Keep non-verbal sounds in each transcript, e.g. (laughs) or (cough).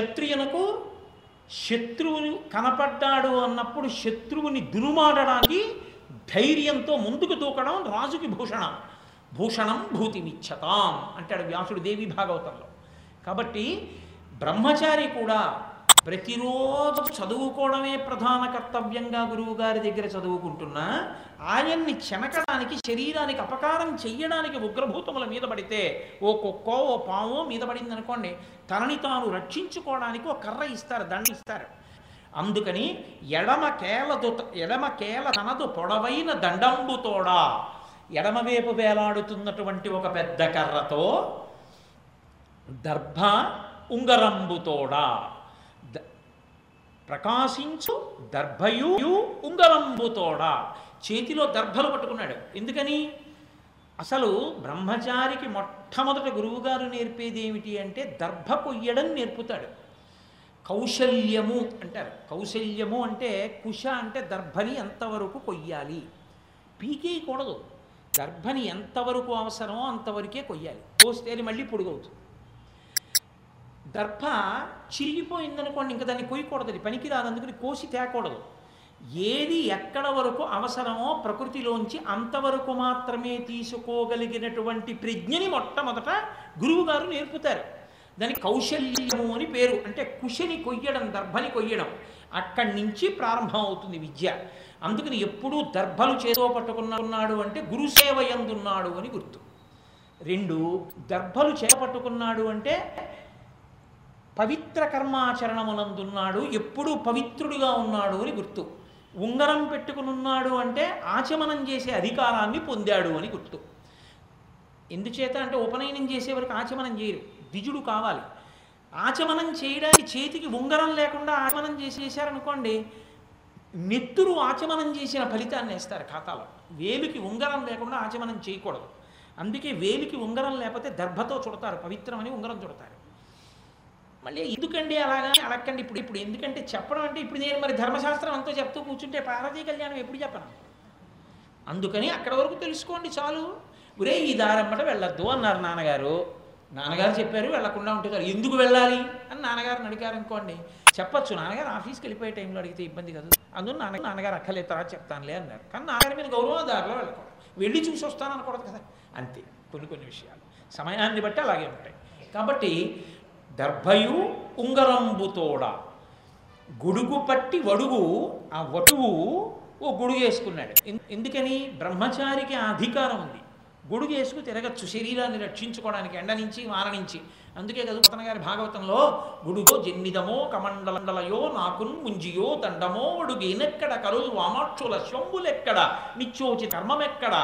క్షత్రియులకు శత్రువుని కనపడ్డాడు అన్నప్పుడు శత్రువుని దురుమాడడానికి ధైర్యంతో ముందుకు దూకడం రాజుకి భూషణం. భూషణం భూతిమిచ్చతాం అంటాడు వ్యాసుడు దేవి భాగవతంలో. కాబట్టి బ్రహ్మచారి కూడా ప్రతిరోజు చదువుకోవడమే ప్రధాన కర్తవ్యంగా గురువు గారి దగ్గర చదువుకుంటున్నా ఆయన్ని చెనకడానికి శరీరానికి అపకారం చెయ్యడానికి ఉగ్రభూతముల మీద పడితే ఓ కుక్కో ఓ పావో మీద పడింది అనుకోండి తనని తాను రక్షించుకోవడానికి ఒక కర్ర ఇస్తారు దండ ఇస్తారు. అందుకని ఎడమ కేలదు ఎడమ కేల తనదు పొడవైన దండంబుతోడా ఎడమవైపు వేలాడుతున్నటువంటి ఒక పెద్ద కర్రతో దర్భ ఉంగరంబుతోడా ప్రకాశించు దర్భయు ఉంగరంబుతోడా. చేతిలో దర్భలు పట్టుకున్నాడు. ఎందుకని? అసలు బ్రహ్మచారికి మొట్టమొదట గురువుగారు నేర్పేది ఏమిటి అంటే దర్భ కొయ్యడం నేర్పుతాడు. కౌశల్యము అంటారు. కౌశల్యము అంటే కుశ అంటే దర్భని ఎంతవరకు కొయ్యాలి? పీకేయకూడదు దర్భని ఎంతవరకు అవసరమో అంతవరకే కొయ్యాలి. కోస్తే అది మళ్ళీ పొడుగవుతుంది. దర్భ చిరిగిపోయిందనుకోండి ఇంకా దాన్ని కొయ్యకూడదు అది. పనికి రాదు అందుకని కోసి తేకూడదు. ఏది ఎక్కడ వరకు అవసరమో ప్రకృతిలోంచి అంతవరకు మాత్రమే తీసుకోగలిగినటువంటి ప్రజ్ఞని మొట్టమొదట గురువుగారు నేర్పుతారు. దానికి కౌశల్యము అని పేరు. అంటే కుషని కొయ్యడం దర్భని కొయ్యడం అక్కడి నుంచి ప్రారంభం అవుతుంది విద్య. అందుకని ఎప్పుడూ దర్భలు చేతో పట్టుకున్నాడు అంటే గురుసేవ ఎందున్నాడు అని గుర్తు. రెండు దర్భలు చేపట్టుకున్నాడు అంటే పవిత్ర కర్మాచరణమునందున్నాడు ఎప్పుడూ పవిత్రుడిగా ఉన్నాడు అని గుర్తు. ఉంగరం పెట్టుకునున్నాడు అంటే ఆచమనం చేసే అధికారాన్ని పొందాడు అని గుర్తు. ఎందుచేత అంటే ఉపనయనం చేసే వరకు ఆచమనం చేయరు ద్విజుడు కావాలి. ఆచమనం చేయడానికి చేతికి ఉంగరం లేకుండా ఆచమనం చేసేసారనుకోండి నెత్తురు ఆచమనం చేసిన ఫలితాన్ని వేస్తారు ఖాతాలో. వేలుకి ఉంగరం లేకుండా ఆచమనం చేయకూడదు. అందుకే వేలికి ఉంగరం లేకపోతే దర్భతో చుడతారు పవిత్రమని ఉంగరం చుడతారు. మళ్ళీ ఎందుకండి అలాగా అడగండి ఇప్పుడు ఇప్పుడు ఎందుకంటే చెప్పడం అంటే ఇప్పుడు నేను మరి ధర్మశాస్త్రం అంతా చెప్తూ కూర్చుంటే పార్వతీ కళ్యాణం ఎప్పుడు చెప్పను? అందుకని అక్కడ వరకు తెలుసుకోండి చాలు. ఒరే ఈ దారమ్మట వెళ్ళొద్దు అన్నారు నాన్నగారు. నాన్నగారు చెప్పారు వెళ్ళకుండా ఉంటే ఎందుకు వెళ్ళాలి? అని నాన్నగారిని అడిగారు అనుకోండి. చెప్పచ్చు నాన్నగారు ఆఫీస్కి వెళ్ళిపోయే టైంలో అడిగితే ఇబ్బంది కదా. అందులో నాన్న నాన్నగారు అక్కర్లేదు తర్వాత చెప్తానులే అన్నారు. కానీ నాన్నగారి మీద గౌరవం దారిలో వెళ్ళకూడదు. వెళ్ళి చూసి వస్తాను అనకూడదు కదా. అంతే కొన్ని కొన్ని విషయాలు. సమయాన్ని బట్టి అలాగే ఉంటాయి. కాబట్టి దర్భయు ఉంగరంబుతోడ. గొడుగు పట్టి వడుగు ఆ వటువు ఓ గొడుగు వేసుకున్నాడు ఎందుకని బ్రహ్మచారికి ఆ అధికారం ఉంది. గొడుగు వేసుకు తిరగచ్చు శరీరాన్ని రక్షించుకోవడానికి ఎండ నుంచి వాన నుంచి. అందుకే కదా పతన గారి భాగవతంలో గుడుగో జన్నిదమో కమండలండలయో నాకున్ ముంజియో దండమో వడుగేనెక్కడ కరులు వామాక్షుల శంభులెక్కడ నిత్యోజోజి ధర్మం ఎక్కడ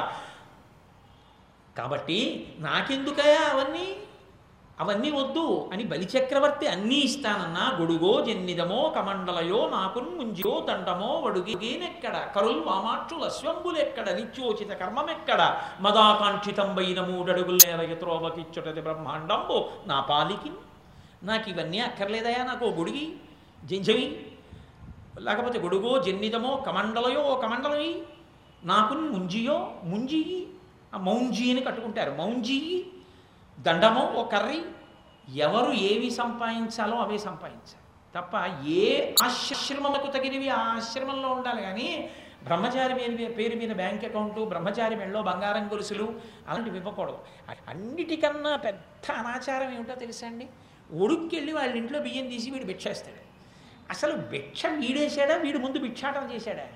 కాబట్టి నాకెందుకయా అవన్నీ? అవన్నీ వద్దు అని బలిచక్రవర్తి అన్నీ ఇస్తానన్నా గొడుగో జన్నిదమో కమండలయో నాకున్ ముంజియో దండమో వడుగేనెక్కడ కరుల్ వామాక్షుల స్వంబులెక్కడ? నిత్యోచిత కర్మమెక్కడ? మదాకాంక్షితంబైన మూడడుగుల నేల యత్రోవకిచ్చుటది బ్రహ్మాండంబో. నా పాలికి నాకు ఇవన్నీ అక్కర్లేదయా నాకు గొడిగి? జంజవి లేకపోతే గొడుగో జన్నిదమో కమండలయో ఓ కమండలయి? నాకున్ ముంజియో? ముంజి ఆ మౌంజీ అని కట్టుకుంటారు. మౌంజీ దండమో ఓ కర్రీ ఎవరు ఏవి సంపాదించాలో అవే సంపాదించాలి. తప్ప ఏ ఆశ్రమకు తగినవి ఆ ఆశ్రమంలో ఉండాలి. కానీ బ్రహ్మచారి మీద పేరు మీద బ్యాంక్ అకౌంట్ బ్రహ్మచారి మెళ్ళో బంగారం గొలుసులు అలాంటివి ఇవ్వకూడదు. అన్నిటికన్నా పెద్ద అనాచారం ఏమిటో తెలుసా అండి? ఒడుక్కెళ్ళి వాళ్ళ ఇంట్లో బియ్యం తీసి వీడు భిక్షేస్తాడు. అసలు భిక్ష వీడేశాడా? వీడు ముందు భిక్షాటం చేశాడా?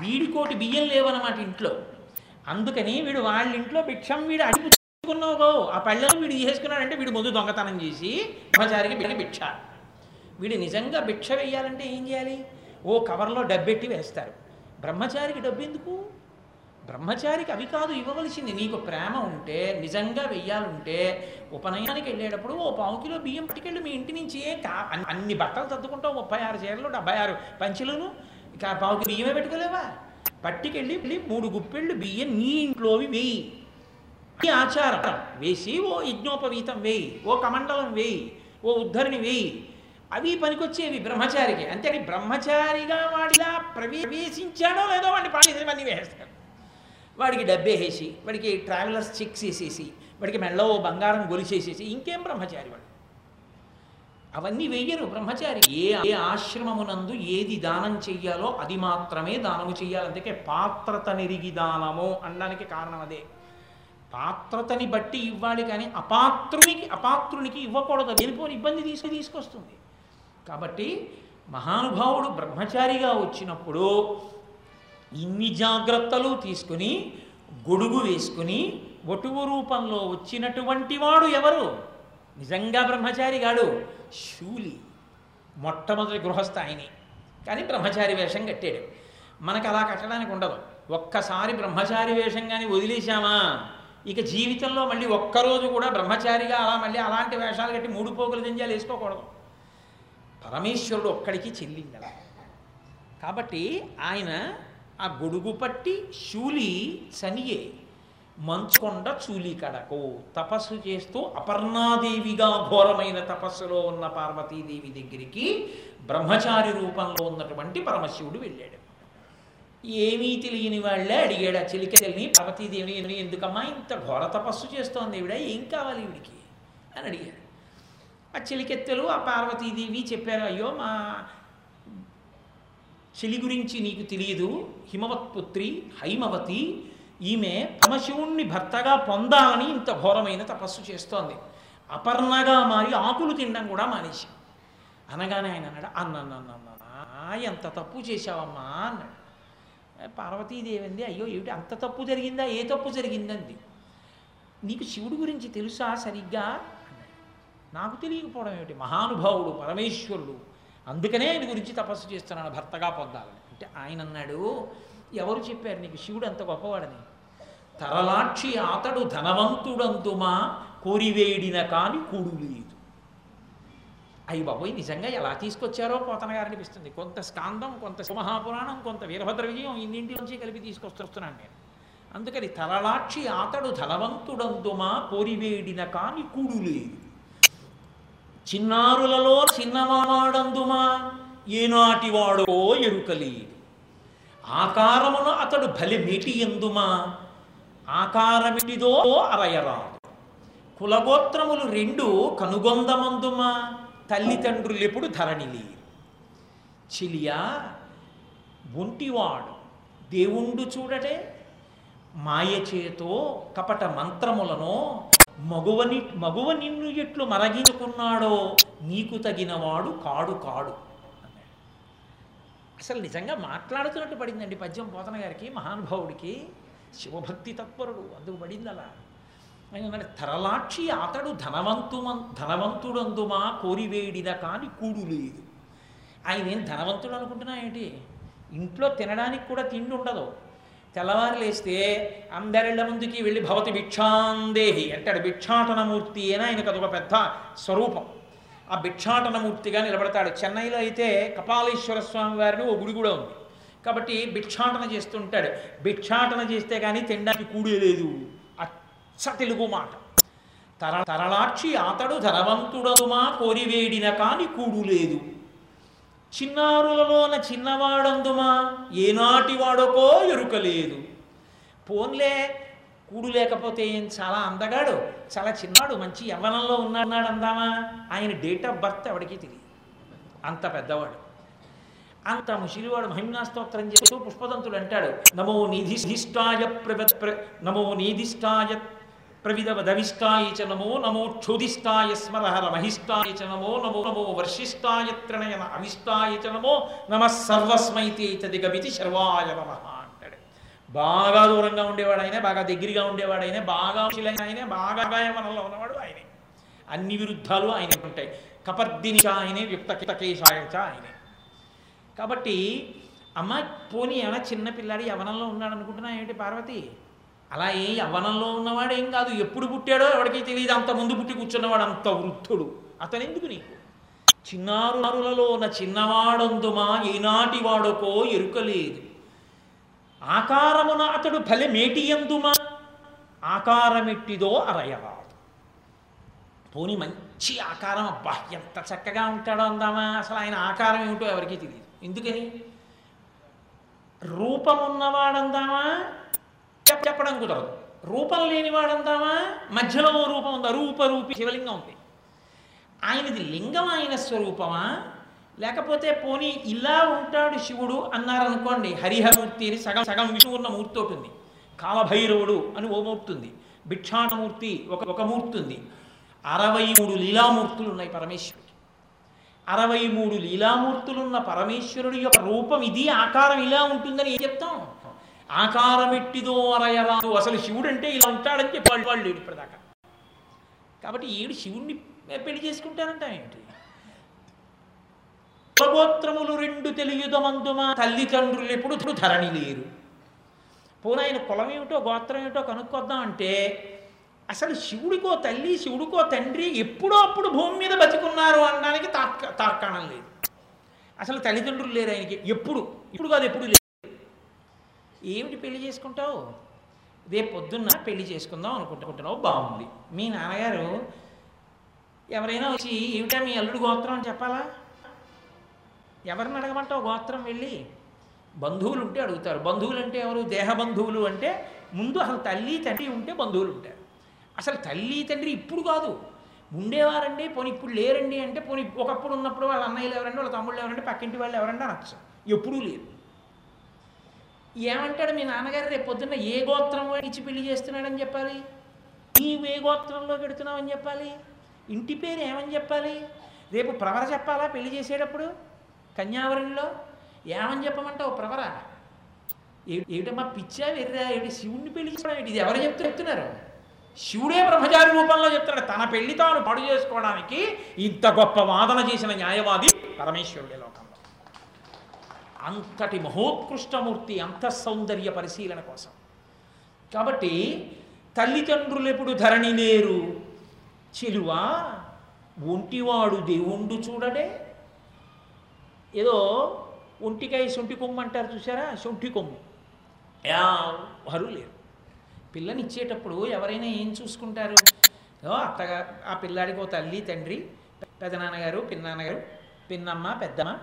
వీడికోటి బియ్యం లేవన్నమాట ఇంట్లో. అందుకని వీడు వాళ్ళ ఇంట్లో భిక్షం వీడు అడిపుచ్చుకున్నావు ఆ పళ్ళను వీడు చేసుకున్నాడంటే వీడు ముందు దొంగతనం చేసి బ్రహ్మచారికి బిడ్డ భిక్ష. వీడు నిజంగా భిక్ష వేయాలంటే ఏం చేయాలి? ఓ కవర్లో డబ్బెట్టి వేస్తారు. బ్రహ్మచారికి డబ్బు ఎందుకు? బ్రహ్మచారికి అవి కాదు ఇవ్వవలసింది. నీకు ప్రేమ ఉంటే నిజంగా వెయ్యాలంటే ఉపనయనానికి వెళ్ళేటప్పుడు ఓ పావు కిలో బియ్యం పట్టుకెళ్ళి. మీ ఇంటి నుంచి కా అన్ని- బట్టలు సర్దుకుంటావు. ముప్పై ఆరు చీరలు డెబ్బై ఆరు పంచులను. ఇక పావు బియ్యమే పెట్టుకోలేవా? పట్టుకెళ్ళి మూడు గుప్పెళ్ళు బియ్యం నీ ఇంట్లోవి వెయ్యి ఈ ఆచారం. వేసి ఓ యజ్ఞోపవీతం వేయి ఓ కమండలం వేయి ఓ ఉద్ధరిని వేయి. అవి పనికొచ్చేవి బ్రహ్మచారికి. అంతే బ్రహ్మచారిగా వాడిలా ప్రవేశించాడో లేదో వాడిని పాడేసేవన్నీ వేస్తారు వాడికి డబ్బే వేసి వాడికి ట్రావెలర్స్ చెక్స్ వేసేసి వాడికి మెళ్ళో బంగారం గొలిసేసేసి ఇంకేం బ్రహ్మచారి వాడు? అవన్నీ వెయ్యరు బ్రహ్మచారి. ఏ ఏ ఆశ్రమమునందు ఏది దానం చెయ్యాలో అది మాత్రమే దానము చెయ్యాలి అందుకే పాత్రత నిరిగి దానము అనడానికి కారణం అదే పాత్రతని బట్టి ఇవ్వాలి కానీ అపాత్రునికి అపాత్రునికి ఇవ్వకూడదు. వెళ్ళిపోని ఇబ్బంది తీసుకు తీసుకొస్తుంది. కాబట్టి మహానుభావుడు బ్రహ్మచారిగా వచ్చినప్పుడు ఇన్ని జాగ్రత్తలు తీసుకుని గొడుగు వేసుకుని వటువు రూపంలో వచ్చినటువంటి వాడు ఎవరు? నిజంగా బ్రహ్మచారి గాడు శూలి మొట్టమొదటి గృహస్థ ఆయనే. కానీ బ్రహ్మచారి వేషం కట్టాడు. మనకు అలా కట్టడానికి ఉండదు. ఒక్కసారి బ్రహ్మచారి వేషం కానీ వదిలేశామా? ఇక జీవితంలో మళ్ళీ ఒక్కరోజు కూడా బ్రహ్మచారిగా అలా మళ్ళీ అలాంటి వేషాలు కట్టి మూడు పోగులు దింజాలు వేసుకోకూడదు. పరమేశ్వరుడు ఒక్కడికి చెల్లింది అలా. కాబట్టి ఆయన ఆ గొడుగు పట్టి శూలి చనియే మంచుకొండ చూలి కడకు తపస్సు చేస్తూ అపర్ణాదేవిగా ఘోరమైన తపస్సులో ఉన్న పార్వతీదేవి దగ్గరికి బ్రహ్మచారి రూపంలో ఉన్నటువంటి పరమశివుడు వెళ్ళాడు. ఏమీ తెలియని వాళ్ళే అడిగాడు ఆ చెలికల్ని పార్వతీదేవిని ఎందుకమ్మా ఇంత ఘోర తపస్సు చేస్తోంది ఈవిడ ఏం కావాలి ఈవిడికి? అని అడిగాడు. ఆ చెలికెత్తెలు ఆ పార్వతీదేవి చెప్పారు అయ్యో మా చెలి గురించి నీకు తెలియదు. హిమవత్పుత్రి హైమవతి ఈమె పరమశివుణ్ణి భర్తగా పొందాలని ఇంత ఘోరమైన తపస్సు చేస్తోంది. అపర్ణగా మారి ఆకులు తినడం కూడా మానేసి. అనగానే ఆయన అన్నాడు అన్న ఎంత తప్పు చేశావమ్మా అన్నాడు. పార్వతీదేవి అంది అయ్యో ఏమిటి అంత తప్పు జరిగిందా? ఏ తప్పు జరిగిందంది? నీకు శివుడి గురించి తెలుసా? సరిగ్గా నాకు తెలియకపోవడం ఏమిటి? మహానుభావుడు పరమేశ్వరుడు. అందుకనే ఆయన గురించి తపస్సు చేస్తున్నాను భర్తగా పొందాలని. అంటే ఆయన అన్నాడు ఎవరు చెప్పారు నీకు శివుడు అంత గొప్పవాడని? తరలాక్షి అతడు ధనవంతుడంతుమా కోరివేడిన కాని కూడు లేదు. అయ్యి బాబోయ్ నిజంగా ఎలా తీసుకొచ్చారో పోతన గారు అనిపిస్తుంది. కొంత స్కాందం కొంత మహాపురాణం కొంత వీరభద్ర విజయం ఇన్నింటిలోంచి కలిపి తీసుకొస్తున్నాను నేను. అందుకని తలలాక్షి అతడు ధనవంతుడందుమా కోరివేడిన కాని కూడు లేదు. చిన్నారులలో చిన్నవాడందుమా ఏనాటి వాడో ఎరుకలేదు ఆకారమున అతడు బలిమిటి ఎందుమా? ఆకారమిటిదో అరయరాదు. కులగోత్రములు రెండు కనుగొందమందుమా? తల్లిదండ్రులెప్పుడు ధరణి లేరు. చిలియా ఒంటివాడు దేవుండు చూడటే మాయచేతో కపట మంత్రములను మగువని మగువ నిన్ను ఎట్లు మరగించుకున్నాడో నీకు తగినవాడు కాడు కాడు అసలు నిజంగా మాట్లాడుతున్నట్టు పడిందండి పద్యం పోతన గారికి మహానుభావుడికి. శివభక్తి తత్పరుడు అందుకు పడింది అలా ఆయన అన్నాడు తరలాక్షి అతడు ధనవంతుమం ధనవంతుడందుమా కోరివేడిద కాని కూడు లేదు. ఆయన ఏం ధనవంతుడు అనుకుంటున్నా ఏంటి? ఇంట్లో తినడానికి కూడా తిండి ఉండదు. తెల్లవారు లేస్తే అందరిళ్ళ ముందుకి వెళ్ళి భవతి భిక్షాందేహి అంటాడు. భిక్షాటనమూర్తి అని ఆయనకు అదొక పెద్ద స్వరూపం. ఆ భిక్షాటనమూర్తిగా నిలబడతాడు. చెన్నైలో అయితే కపాలేశ్వర స్వామి వారిని ఓ గుడి కూడా ఉంది. కాబట్టి భిక్షాటన చేస్తుంటాడు. భిక్షాటన చేస్తే కానీ తినడానికి కూడేలేదు లేదు. అచ్చ తెలుగు మాట. తర తరలాక్షి అతడు ధనవంతుడదుమా కోరివేడిన కాని కూడు లేదు. చిన్నారులలోన చిన్నవాడందుమా? ఏనాటి వాడకో ఎరుకలేదు పోన్లే కూడు లేకపోతే ఏం చాలా అందగాడు చాలా చిన్నాడు మంచి యవ్వనంలో ఉన్నాడు అందామా ఆయన డేట్ ఆఫ్ బర్త్ ఎవడికి తెలియదు. అంత పెద్దవాడు. అంత ముసిలివాడు మహిమ్నా స్తోత్రం చేస్తూ పుష్పదంతుడు అంటాడు నమో నిధిష్టాయ ప్రవ ప్ర- నమో నీధిష్టాయ ప్రవిధవదవిష్టాయ చ నమో నమో క్షోధిష్టాయ స్మరహర మహిష్టాయ చ నమో నమో నమో వర్షిష్టాయ త్రణయన అవిష్టాయ చ నమో నమ సర్వస్మైతే చదిగమితి శర్వాయ నమ అంటాడు. బాగా దూరంగా ఉండేవాడు ఆయనే బాగా దగ్గరగా ఉండేవాడు ఆయనే బాగా ఆయనే బాగా గాయమనంలో ఉన్నవాడు ఆయనే. అన్ని విరుద్ధాలు ఆయనే ఉంటాయి. కపర్దిని ఆయనే వ్యక్తకేశాయంచ ఆయనే. కాబట్టి అమ్మ పోనీ ఏమైనా చిన్న పిల్లాడి యవనంలో ఉన్నాడు అనుకుంటున్నా ఏంటి పార్వతి? అలా ఏ యవ్వనంలో ఉన్నవాడు ఏం కాదు. ఎప్పుడు పుట్టాడో ఎవరికి తెలియదు. అంత ముందు పుట్టి కూర్చున్నవాడు అంత వృద్ధుడు. అతను ఎందుకు నీకు? చిన్నారులలో ఉన్న చిన్నవాడందుమా? ఏనాటి వాడుకో ఎరుకలేదు. ఆకారమున అతడు ఫలి మేటి ఎందుమా ఆకారమెట్టిదో అరయరాదు. పోనీ మంచి ఆకారం అబ్బా ఎంత చక్కగా ఉంటాడో అందామా? అసలు ఆయన ఆకారం ఏమిటో ఎవరికీ తెలియదు. ఎందుకని? రూపం ఉన్నవాడందామా చెప్పడం కుదరదు. రూపం లేనివాడంతామా మధ్యలో ఓ రూపం ఉంది. అరూపరూపి శివలింగం ఉంది. ఆయనది లింగం ఆయన స్వరూపమా? లేకపోతే పోనీ ఇలా ఉంటాడు శివుడు అన్నారనుకోండి హరిహరమూర్తి అని సగం సగం విషువున్న మూర్తి ఒకటి ఉంది. కాలభైరవుడు అని ఓ మూర్తి ఉంది. భిక్షాటమూర్తి ఒక ఒక మూర్తి ఉంది. అరవై మూడు లీలామూర్తులు ఉన్నాయి పరమేశ్వరుడికి. అరవై మూడు లీలామూర్తులున్న పరమేశ్వరుడి యొక్క రూపం ఇది ఆకారం ఇలా ఉంటుందని ఏం చెప్తాం? ఆకారమిట్టిదో అరయరాదు. అసలు శివుడు అంటే ఇలా ఉంటాడని చెప్పి వాళ్ళు వాళ్ళు లేడు ఇప్పటిదాకా. కాబట్టి ఈడు శివుణ్ణి పెళ్ళి చేసుకుంటారంట ఏంటి? కులగోత్రములు రెండు తెలియుదమందుమా? తల్లిదండ్రులు ఎప్పుడు ధరణి లేరు. పోనీ ఆయన కులం ఏమిటో గోత్రం ఏమిటో కనుక్కొద్దాం అంటే అసలు శివుడికో తల్లి శివుడికో తండ్రి ఎప్పుడో అప్పుడు భూమి మీద బతికున్నారు అనడానికి తార్క తార్కాణం లేదు. అసలు తల్లిదండ్రులు లేరు ఆయనకి. ఎప్పుడు? ఇప్పుడు కాదు ఎప్పుడు లేదు ఏమిటి పెళ్ళి చేసుకుంటావు? రేపు పొద్దున్న పెళ్ళి చేసుకుందాం అనుకుంటున్నావు బాగుంది. మీ నాన్నగారు ఎవరైనా వచ్చి ఏమిటా మీ అల్లుడు గోత్రం? అని చెప్పాలా? ఎవరిని అడగమంటావు గోత్రం వెళ్ళి? బంధువులు ఉంటే అడుగుతారు. బంధువులు అంటే ఎవరు? దేహ బంధువులు అంటే ముందు అసలు తల్లి తండ్రి ఉంటే బంధువులు ఉంటారు అసలు తల్లి తండ్రి ఇప్పుడు కాదు. ఉండేవారండి పోనీ ఇప్పుడు లేరండి అంటే పోనీ ఒకప్పుడు ఉన్నప్పుడు వాళ్ళ అన్నయ్యలు ఎవరండి వాళ్ళ తమ్ముళ్ళు ఎవరండి పక్కింటి వాళ్ళు ఎవరండి అనొచ్చు. ఎప్పుడూ లేరు. ఏమంటాడు మీ నాన్నగారు రేపు పొద్దున్న ఏ గోత్రం ఇచ్చి పెళ్ళి చేస్తున్నాడని చెప్పాలి? నీవు ఏ గోత్రంలో పెడుతున్నావని చెప్పాలి? ఇంటి పేరు ఏమని చెప్పాలి? రేపు ప్రవర చెప్పాలా పెళ్ళి చేసేటప్పుడు? కన్యావరణిలో ఏమని చెప్పమంటావు ప్రవర? ఏమిటమ్మా పిచ్చా వెర్రా? ఏమిటి శివుణ్ణి పెళ్ళి చేసుకోవడం ఇది ఎవరు చెప్తూ చెప్తున్నారు? శివుడే బ్రహ్మచారి రూపంలో చెప్తాడు తన పెళ్ళి తాను పాడు చేసుకోవడానికి ఇంత గొప్ప వాదన చేసిన న్యాయవాది పరమేశ్వరుడే లోకంలో అంతటి మహోత్కృష్టమూర్తి అంత సౌందర్య పరిశీలన కోసం. కాబట్టి తల్లిదండ్రులు ఎప్పుడు ధరణి లేరు. చిలువ ఒంటివాడు దేవుండు చూడడే. ఏదో ఒంటికాయ సొంటి కొమ్ము అంటారు చూసారా సొంటి కొమ్ము. ఎవరు లేరు. పిల్లని ఇచ్చేటప్పుడు ఎవరైనా ఏం చూసుకుంటారు? అత్తగా ఆ పిల్లాడికి ఓ తల్లి తండ్రి పెదనాన్నగారు పిన్నాన్నగారు పిన్నమ్మ పెద్దమ్మ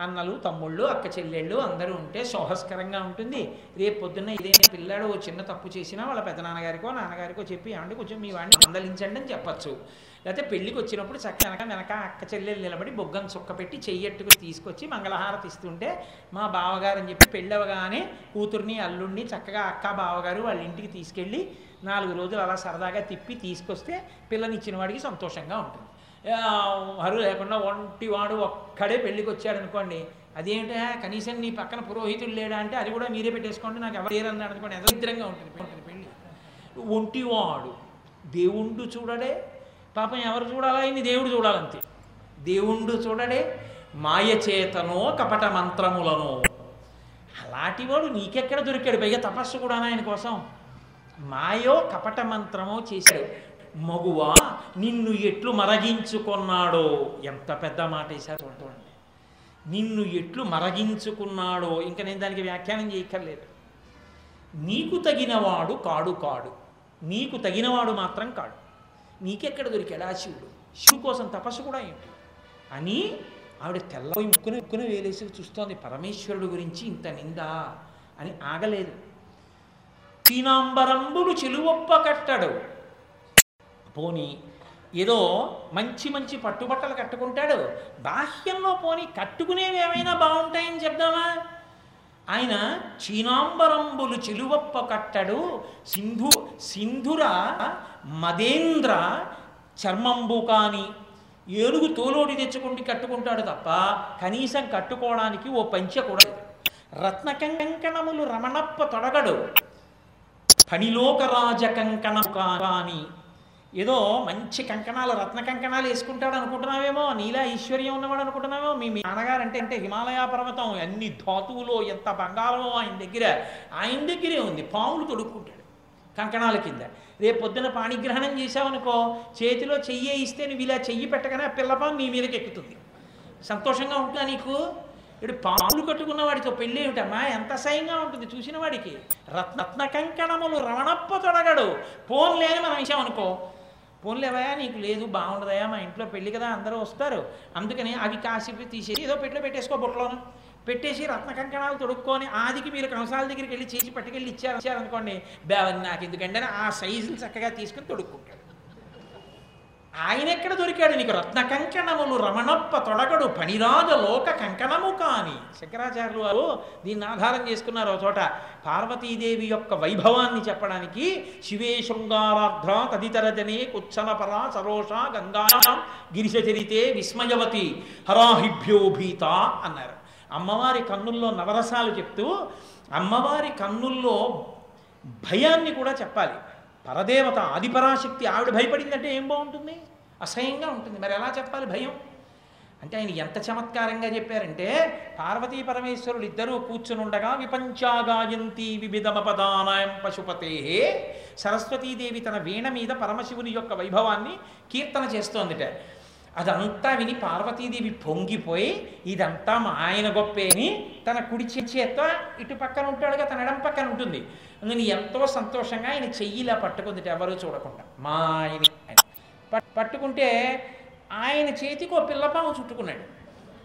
అన్నలు తమ్ముళ్ళు అక్క చెల్లెళ్ళు అందరూ ఉంటే సోహస్కరంగా ఉంటుంది. రేపు పొద్దున్న ఏదైనా పిల్లాడు ఓ చిన్న తప్పు చేసినా వాళ్ళ పెదనాన్నగారికో నాన్నగారికో చెప్పి ఏమంటే కొంచెం మీ వాడిని మందలించండి అని చెప్పచ్చు. లేకపోతే పెళ్ళికి వచ్చినప్పుడు చక్క వెనక అక్క చెల్లెలు నిలబడి బొగ్గను చుక్క పెట్టి తీసుకొచ్చి మంగళహారతి ఇస్తుంటే మా బావగారు అని చెప్పి పెళ్ళవగానే కూతుర్ని అల్లుడిని చక్కగా అక్క బావగారు వాళ్ళ ఇంటికి తీసుకెళ్ళి నాలుగు రోజులు అలా సరదాగా తిప్పి తీసుకొస్తే పిల్లనిచ్చిన వాడికి సంతోషంగా ఉంటుంది. హరు లేకుండా ఒంటి వాడు ఒక్కడే పెళ్ళికి వచ్చాడు అనుకోండి అదేంటా కనీసం నీ పక్కన పురోహితుడు లేడా అంటే అది కూడా మీరే పెట్టేసుకోండి నాకు ఎవరు లేరన్నాడు అనుకోండి ఎదరిద్రంగా ఉంటుంది పెళ్ళి పెళ్ళి. ఒంటివాడు దేవుండు చూడడే పాపం ఎవరు చూడాలా? ఇన్ని దేవుడు చూడాలంతే. దేవుండు చూడడే మాయ చేతనో కపట మంత్రములనో. అలాంటివాడు నీకెక్కడ దొరికాడు? పైగా తపస్సు కూడా ఆయన కోసం. మాయో కపట మంత్రమో చేశాడు. మగువా నిన్ను ఎట్లు మరగించుకున్నాడో? ఎంత పెద్ద మాట వేశారు చూడండి. నిన్ను ఎట్లు మరగించుకున్నాడో? ఇంకా నేను దానికి వ్యాఖ్యానం చేయక్కర్లేదు. నీకు తగినవాడు కాడు కాడు. నీకు తగినవాడు మాత్రం కాడు. నీకెక్కడ దొరికాడు? ఆ శివుడు. శివుడు కోసం తపస్సు కూడా ఏంటి అని ఆవిడ తెల్లపోయి ముక్కున ముక్కున వేలేసి చూస్తోంది పరమేశ్వరుడు గురించి ఇంత నిందా అని ఆగలేదు. పీనాంబరంబులు చెలువొప్ప కట్టడు. పోని ఏదో మంచి మంచి పట్టుబట్టలు కట్టుకుంటాడు. బాహ్యంలో పోని కట్టుకునేవి ఏమైనా బాగుంటాయని చెప్దామా? ఆయన చీనాంబరంబులు చిలువప్ప కట్టడు. సింధు సింధుర మదేంద్ర చర్మంబు కాని ఏనుగు తోలోడి తెచ్చుకుంటే కట్టుకుంటాడు తప్ప కనీసం కట్టుకోవడానికి ఓ పంచ కూడా రత్న కంకణములు రమణప్ప తొడగడు. ఫణిలోకరాజ కంకణము కాని ఏదో మంచి కంకణాలు రత్న కంకణాలు వేసుకుంటాడు అనుకుంటున్నావేమో నీలా ఐశ్వర్యం ఉన్నవాడు అనుకుంటున్నావేమో మీ మీ నాన్నగారు అంటే అంటే హిమాలయ పర్వతం అన్ని ధాతువులో ఎంత బంగారమో ఆయన దగ్గర ఆయన దగ్గరే ఉంది. పాములు తొడుక్కుంటాడు కంకణాల కింద. రేపు పొద్దున పాణిగ్రహణం చేసావనుకో చేతిలో చెయ్యి ఇస్తే నువ్వు ఇలా చెయ్యి పెట్టగానే ఆ పిల్లపాము నీ మీదకి ఎక్కుతుంది. సంతోషంగా ఉంటుందా నీకు? ఇప్పుడు పాములు కట్టుకున్న వాడితో పెళ్ళి ఏమిటమ్మా? ఎంత అసహ్యంగా ఉంటుంది చూసిన వాడికి. రత్న రత్న కంకణములు రమణప్ప తొడగడు. ఫోన్ లేని మనం ఇచ్చామనుకో పోన్లేవయా నీకు లేదు బాగుండదయా? మా ఇంట్లో పెళ్ళి కదా అందరూ వస్తారు. అందుకని అవి కాసేపు తీసేసి ఏదో పెట్టిలో పెట్టేసుకో బుట్టలోను. పెట్టేసి రత్న కంకణాలు తొడుక్కొని ఆదికి మీరు కంసాల దగ్గరికి వెళ్ళి చేసి పట్టుకెళ్ళి ఇచ్చారు. ఇచ్చారనుకోండి బేవని నాకు ఎందుకంటే ఆ సైజులు చక్కగా తీసుకుని తొడుక్కుంటాడు. ఆయన ఎక్కడ దొరికాడు? నీకు రత్న కంకణములు రమణప్ప తొడగడు పనిరాజ లోక కంకణము కాని. శంకరాచార్యులు వారు దీన్ని ఆధారం చేసుకున్నారు ఒక చోట. పార్వతీదేవి యొక్క వైభవాన్ని చెప్పడానికి శివే శృంగారార్ధ్ర తదితర జనే కుచ్చనపర సరోష గంగాయాం గిరిశచరితే విస్మయవతి హరాహిభ్యోభీత అన్నారు. అమ్మవారి కన్నుల్లో నవరసాలు చెప్తూ అమ్మవారి కన్నుల్లో భయాన్ని కూడా చెప్పాలి. పరదేవత ఆదిపరాశక్తి ఆవిడ భయపడిందంటే ఏం బాగుంటుంది? అసహ్యంగా ఉంటుంది. మరి ఎలా చెప్పాలి భయం? అంటే ఆయన ఎంత చమత్కారంగా చెప్పారంటే పార్వతీ పరమేశ్వరులు ఇద్దరూ కూర్చునుండగా విపంచాగాయంతి వివిధమపదానాయం పశుపతే. సరస్వతీదేవి తన వీణ మీద పరమశివుని యొక్క వైభవాన్ని కీర్తన చేస్తోందిట. అదంతా విని పార్వతీదేవి పొంగిపోయి ఇదంతా మా ఆయన గొప్పే అని తన కుడి చేత్తో ఇటు పక్కన ఉంటాడుగా తన ఎడం పక్కన ఉంటుంది. అందుకని ఎంతో సంతోషంగా ఆయన చెయ్యిలా పట్టుకుందిట ఎవరూ చూడకుండా. మా ఆయన. పట్- పట్టుకుంటే ఆయన చేతికి ఓ పిల్లపాము చుట్టుకున్నాడు.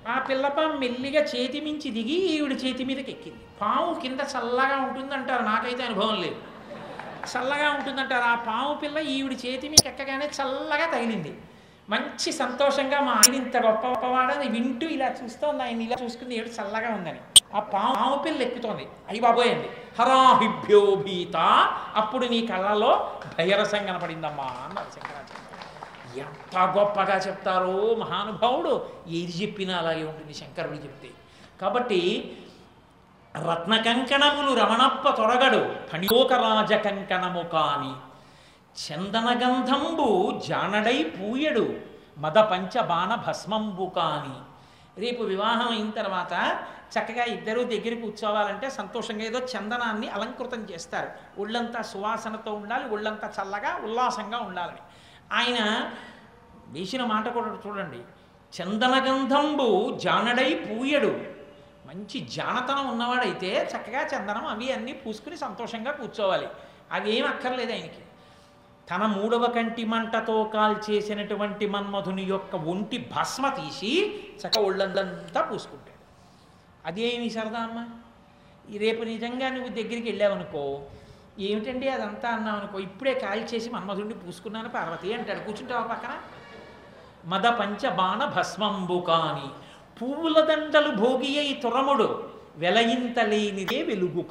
ఆ పిల్లపాము మెల్లిగా చేతి మించి దిగి ఈవిడ చేతి మీదకి ఎక్కింది పాము కింద చల్లగా ఉంటుందంటారు నాకైతే అనుభవం లేదు. చల్లగా ఉంటుందంటారు. ఆ పాము పిల్ల ఈవిడ చేతి మీకు ఎక్కగానే చల్లగా తగిలింది. మంచి సంతోషంగా మా ఆయన ఇంత గొప్ప గొప్పవాడని వింటూ ఇలా చూస్తోంది. ఆయన ఇలా చూసుకుంది ఏడు చల్లగా ఉందని. ఆ పాము పాము పిల్ల ఎక్కుతోంది. అయ్యి బాబోయ్ అండి హరాహిభ్యో భీత అప్పుడు నీ కళ్ళలో భయరసం కనపడిందమ్మా అన్నారు శంకరాచార్య. ఎంత గొప్పగా చెప్తారో మహానుభావుడు. ఏది చెప్పినా అలాగే ఉంటుంది శంకరుడు చెప్తే. కాబట్టి రత్న కంకణములు రమణప్ప తొరగడు. ఫణిలోకరాజ కంకణము కాని చందనగంధంబు జానడై పూయడు మద పంచబాణ భస్మంబు కాని. రేపు వివాహం అయిన తర్వాత చక్కగా ఇద్దరూ దగ్గర కూర్చోవాలంటే సంతోషంగా ఏదో చందనాన్ని అలంకృతం చేస్తారు. ఒళ్ళంతా సువాసనతో ఉండాలి ఒళ్ళంతా చల్లగా ఉల్లాసంగా ఉండాలని. ఆయన వేసిన మాట కూడా చూడండి. చందనగంధంబు జానడై పూయడు. మంచి జానతనం ఉన్నవాడైతే చక్కగా చందనం అవి అన్నీ పూసుకుని సంతోషంగా కూర్చోవాలి. అవి ఏం అక్కర్లేదు ఆయనకి. తన మూడవ కంటి మంటతో కాల్చేసినటువంటి మన్మధుని యొక్క ఒంటి భస్మ తీసి చక్క ఒళ్ళందంతా పూసుకుంటాడు. అదేమి సరదా అమ్మ? రేపు నిజంగా నువ్వు దగ్గరికి వెళ్ళావనుకో ఏమిటండి అదంతా అన్నావు అనుకో ఇప్పుడే కాల్చేసి మన్మధుడిని పూసుకున్నాను పార్వతి అంటాడు. కూర్చుంటావా పక్కన? మద పంచబాణ భస్మంబు కాని పువ్వుల దండలు భోగి అయి తురముడు వెలయింతలేనిదే వెలుగు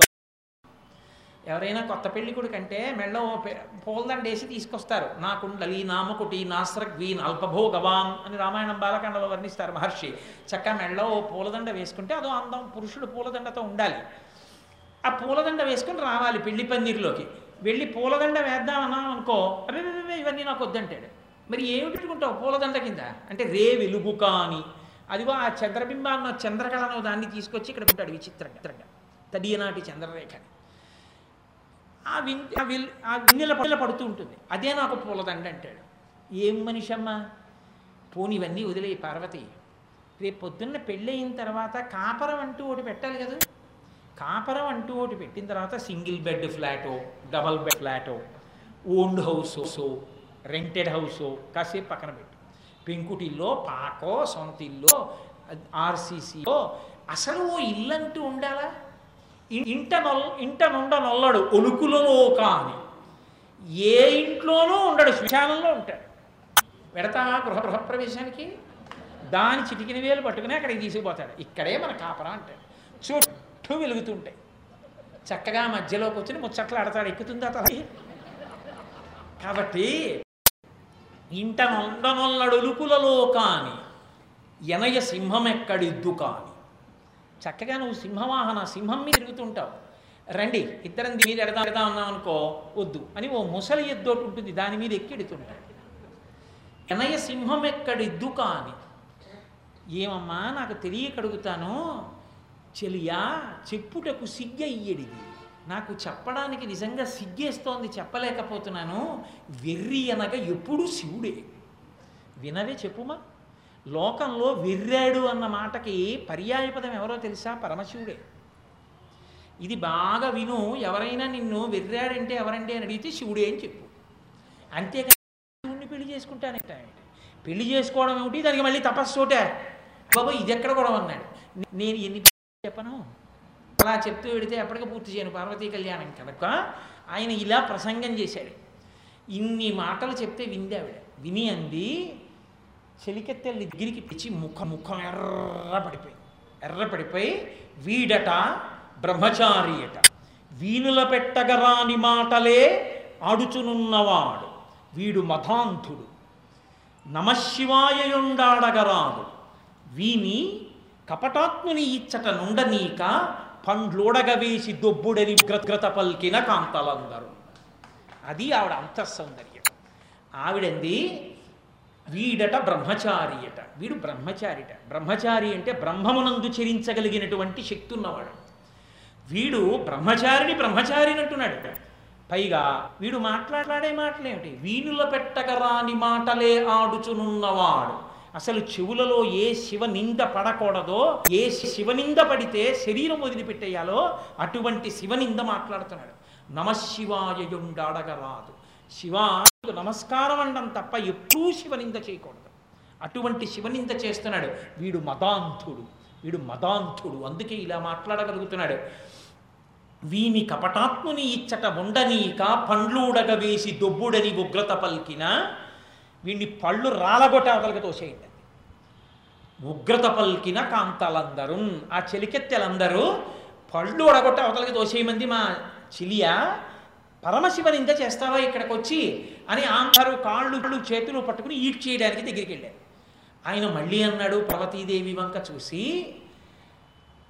ఎవరైనా కొత్త పెళ్ళి కంటే మెళ్ళ పూలదండేసి పూలదండ వేసి తీసుకొస్తారు. నా కుండలి నామకుటి నాస్రగ్వీన్ అల్పభోగవాన్ అని రామాయణం బాలకాండలో వర్ణిస్తారు మహర్షి. చక్క మెళ్ళ ఓ పూలదండ వేసుకుంటే అదో అందం పురుషుడు పూలదండతో ఉండాలి. ఆ పూలదండ వేసుకుని రావాలి పెళ్ళి పందిరిలోకి వెళ్ళి పూలదండ వేద్దామన్నాం అనుకో అరే ఇవన్నీ నాకు వద్దంటాడు. మరి ఏమి పెట్టుకుంటావు పూలదండ కింద? అంటే రే వెలుగు కాని. అదిగో ఆ చంద్రబింబాన్న చంద్రకళను దాన్ని తీసుకొచ్చి ఇక్కడ ఉంటాడు విచిత్రంగా. తడియనాటి చంద్రరేఖని. ఆ విన్ ఆ విల్ ఆ విన్నెల పడిల పడుతూ ఉంటుంది. అదే నాకు పూలదండ అంటాడు. ఏం మనిషమ్మా? పోని ఇవన్నీ వదిలే పార్వతి. రేపు పొద్దున్న పెళ్ళయిన తర్వాత కాపరం అంటూ ఒకటి పెట్టాలి కదా. కాపరం అంటూ ఒకటి పెట్టిన తర్వాత సింగిల్ బెడ్ ఫ్లాటో డబల్ బెడ్ ఫ్లాటో ఓన్డ్ హౌసో రెంటెడ్ హౌసో కాసేపు పక్కన పెట్టు. పెంకుటిల్లో పాకో సొంత ఇల్లో ఆర్సీసీలో అసలు ఓ ఇల్లు అంటూ ఉండాలా? ఇంట నొల్ ఇంట నుండ నొల్లడు ఒలుకులలో కాని ఏ ఇంట్లోనూ ఉండడు శ్మశానంలో ఉంటాడు. పెడతావా గృహ గృహప్రవేశానికి దాని చిటికిన వేలు పట్టుకుని అక్కడికి తీసుకుపోతాడు. ఇక్కడే మన కాపరా అంటాడు. చుట్టూ వెలుగుతుంటాయి. చక్కగా మధ్యలోకి వచ్చి ముచ్చట్లు ఆడతాడు ఎక్కుతుందా తల్లి కాబట్టి ఇంట నొండనొల్లడు ఒలుకులలో కాని ఎనయ సింహం ఎక్కడిద్దు కాని చక్కగా నువ్వు సింహవాహన సింహం మీద తిరుగుతుంటావు. రండి ఇద్దరం దీని మీద ఎడదాం ఎడదాం అన్నాం అనుకో వద్దు అని ఓ ముసలి ఎద్దోటి ఉంటుంది దాని మీద ఎక్కిడుతుంటాడు ఎనయ సింహం ఎక్కడిద్దు అని ఏమమ్మా నాకు తెలియకడుగుతాను చెలియా చెప్పుటకు సిగ్గయ్యడిది నాకు చెప్పడానికి నిజంగా సిగ్గేస్తోంది చెప్పలేకపోతున్నాను. వెర్రి అనగా ఎప్పుడూ శివుడే. వినవే చెప్పుమా? లోకంలో వెర్రాడు అన్న మాటకి పర్యాయపదం ఎవరో తెలుసా? పరమశివుడే. ఇది బాగా విను ఎవరైనా నిన్ను వెర్రాడంటే ఎవరండి అని అడిగితే శివుడే అని చెప్పు. అంతేకాదు శివుడిని పెళ్ళి చేసుకుంటానంట పెళ్ళి చేసుకోవడం ఏమిటి? దానికి మళ్ళీ తపస్సు ఒకటే బాబు ఇది ఎక్కడ కూడా అన్నాడు నేను ఎన్ని (laughs) చెప్పను? అలా చెప్తూ పెడితే ఎప్పటికీ పూర్తి చేయను పార్వతీ కళ్యాణం కనుక. ఆయన ఇలా ప్రసంగం చేశాడు. ఇన్ని మాటలు చెప్తే వింది ఆవిడ. విని అంది చెలికెత్తెల దగ్గరికి పిచ్చి ముఖం ముఖం ఎర్ర పడిపోయి ఎర్ర పడిపోయి వీడట బ్రహ్మచారియట వీణుల పెట్టగరాని మాటలే ఆడుచునున్నవాడు. వీడు మధాంధుడు. నమశివాయయుండాడగరాదు. వీని కపటాత్ముని ఇచ్చట నుండనీక పండ్లోడగ వేసి దొబ్బుడని గ్రత పల్కిన కాంతలందరూ. అది ఆవిడ అంతఃసౌందర్యం. ఆవిడంది వీడట బ్రహ్మచారియట. వీడు బ్రహ్మచారిట. బ్రహ్మచారి అంటే బ్రహ్మమునందు చరించగలిగినటువంటి శక్తి ఉన్నవాడు వీడు బ్రహ్మచారిని బ్రహ్మచారినట్టున్నాడు పైగా వీడు మాట్లాడే మాటలేమిటి? వీణుల పెట్టకరాని మాటలే ఆడుచునున్నవాడు. అసలు చెవులలో ఏ శివ నింద పడకూడదో ఏ శివనింద పడితే శరీరం వదిలిపెట్టేయాలో అటువంటి శివనింద మాట్లాడుతున్నాడు. నమశివాయయుండాడగరాదు శివ నమస్కారం అండం తప్ప ఎప్పుడూ శివనింద చేయకూడదు. అటువంటి శివనింద చేస్తున్నాడు. వీడు మదాంతుడు వీడు మదాంతుడు అందుకే ఇలా మాట్లాడగలుగుతున్నాడు. వీని కపటాత్ముని ఇచ్చట ఉండనీక పండ్లుడగ వేసి దొబ్బుడని ఉగ్రత పలికిన వీడిని పళ్ళు రాలగొట్ట అవతలకి తోసేయండి ఉగ్రత పలికిన కాంతాలందరూ ఆ చెలికెత్తెలందరూ పళ్ళు ఉడగొట్ట అవతలకి తోసేయమంది మా చిలియా? పరమశివనింద చేస్తావా ఇక్కడికి వచ్చి అని అందరూ కాళ్ళు చేతులు పట్టుకుని ఈడ్ చేయడానికి దగ్గరికి వెళ్ళారు ఆయన మళ్ళీ అన్నాడు పర్వతీదేవి వంక చూసి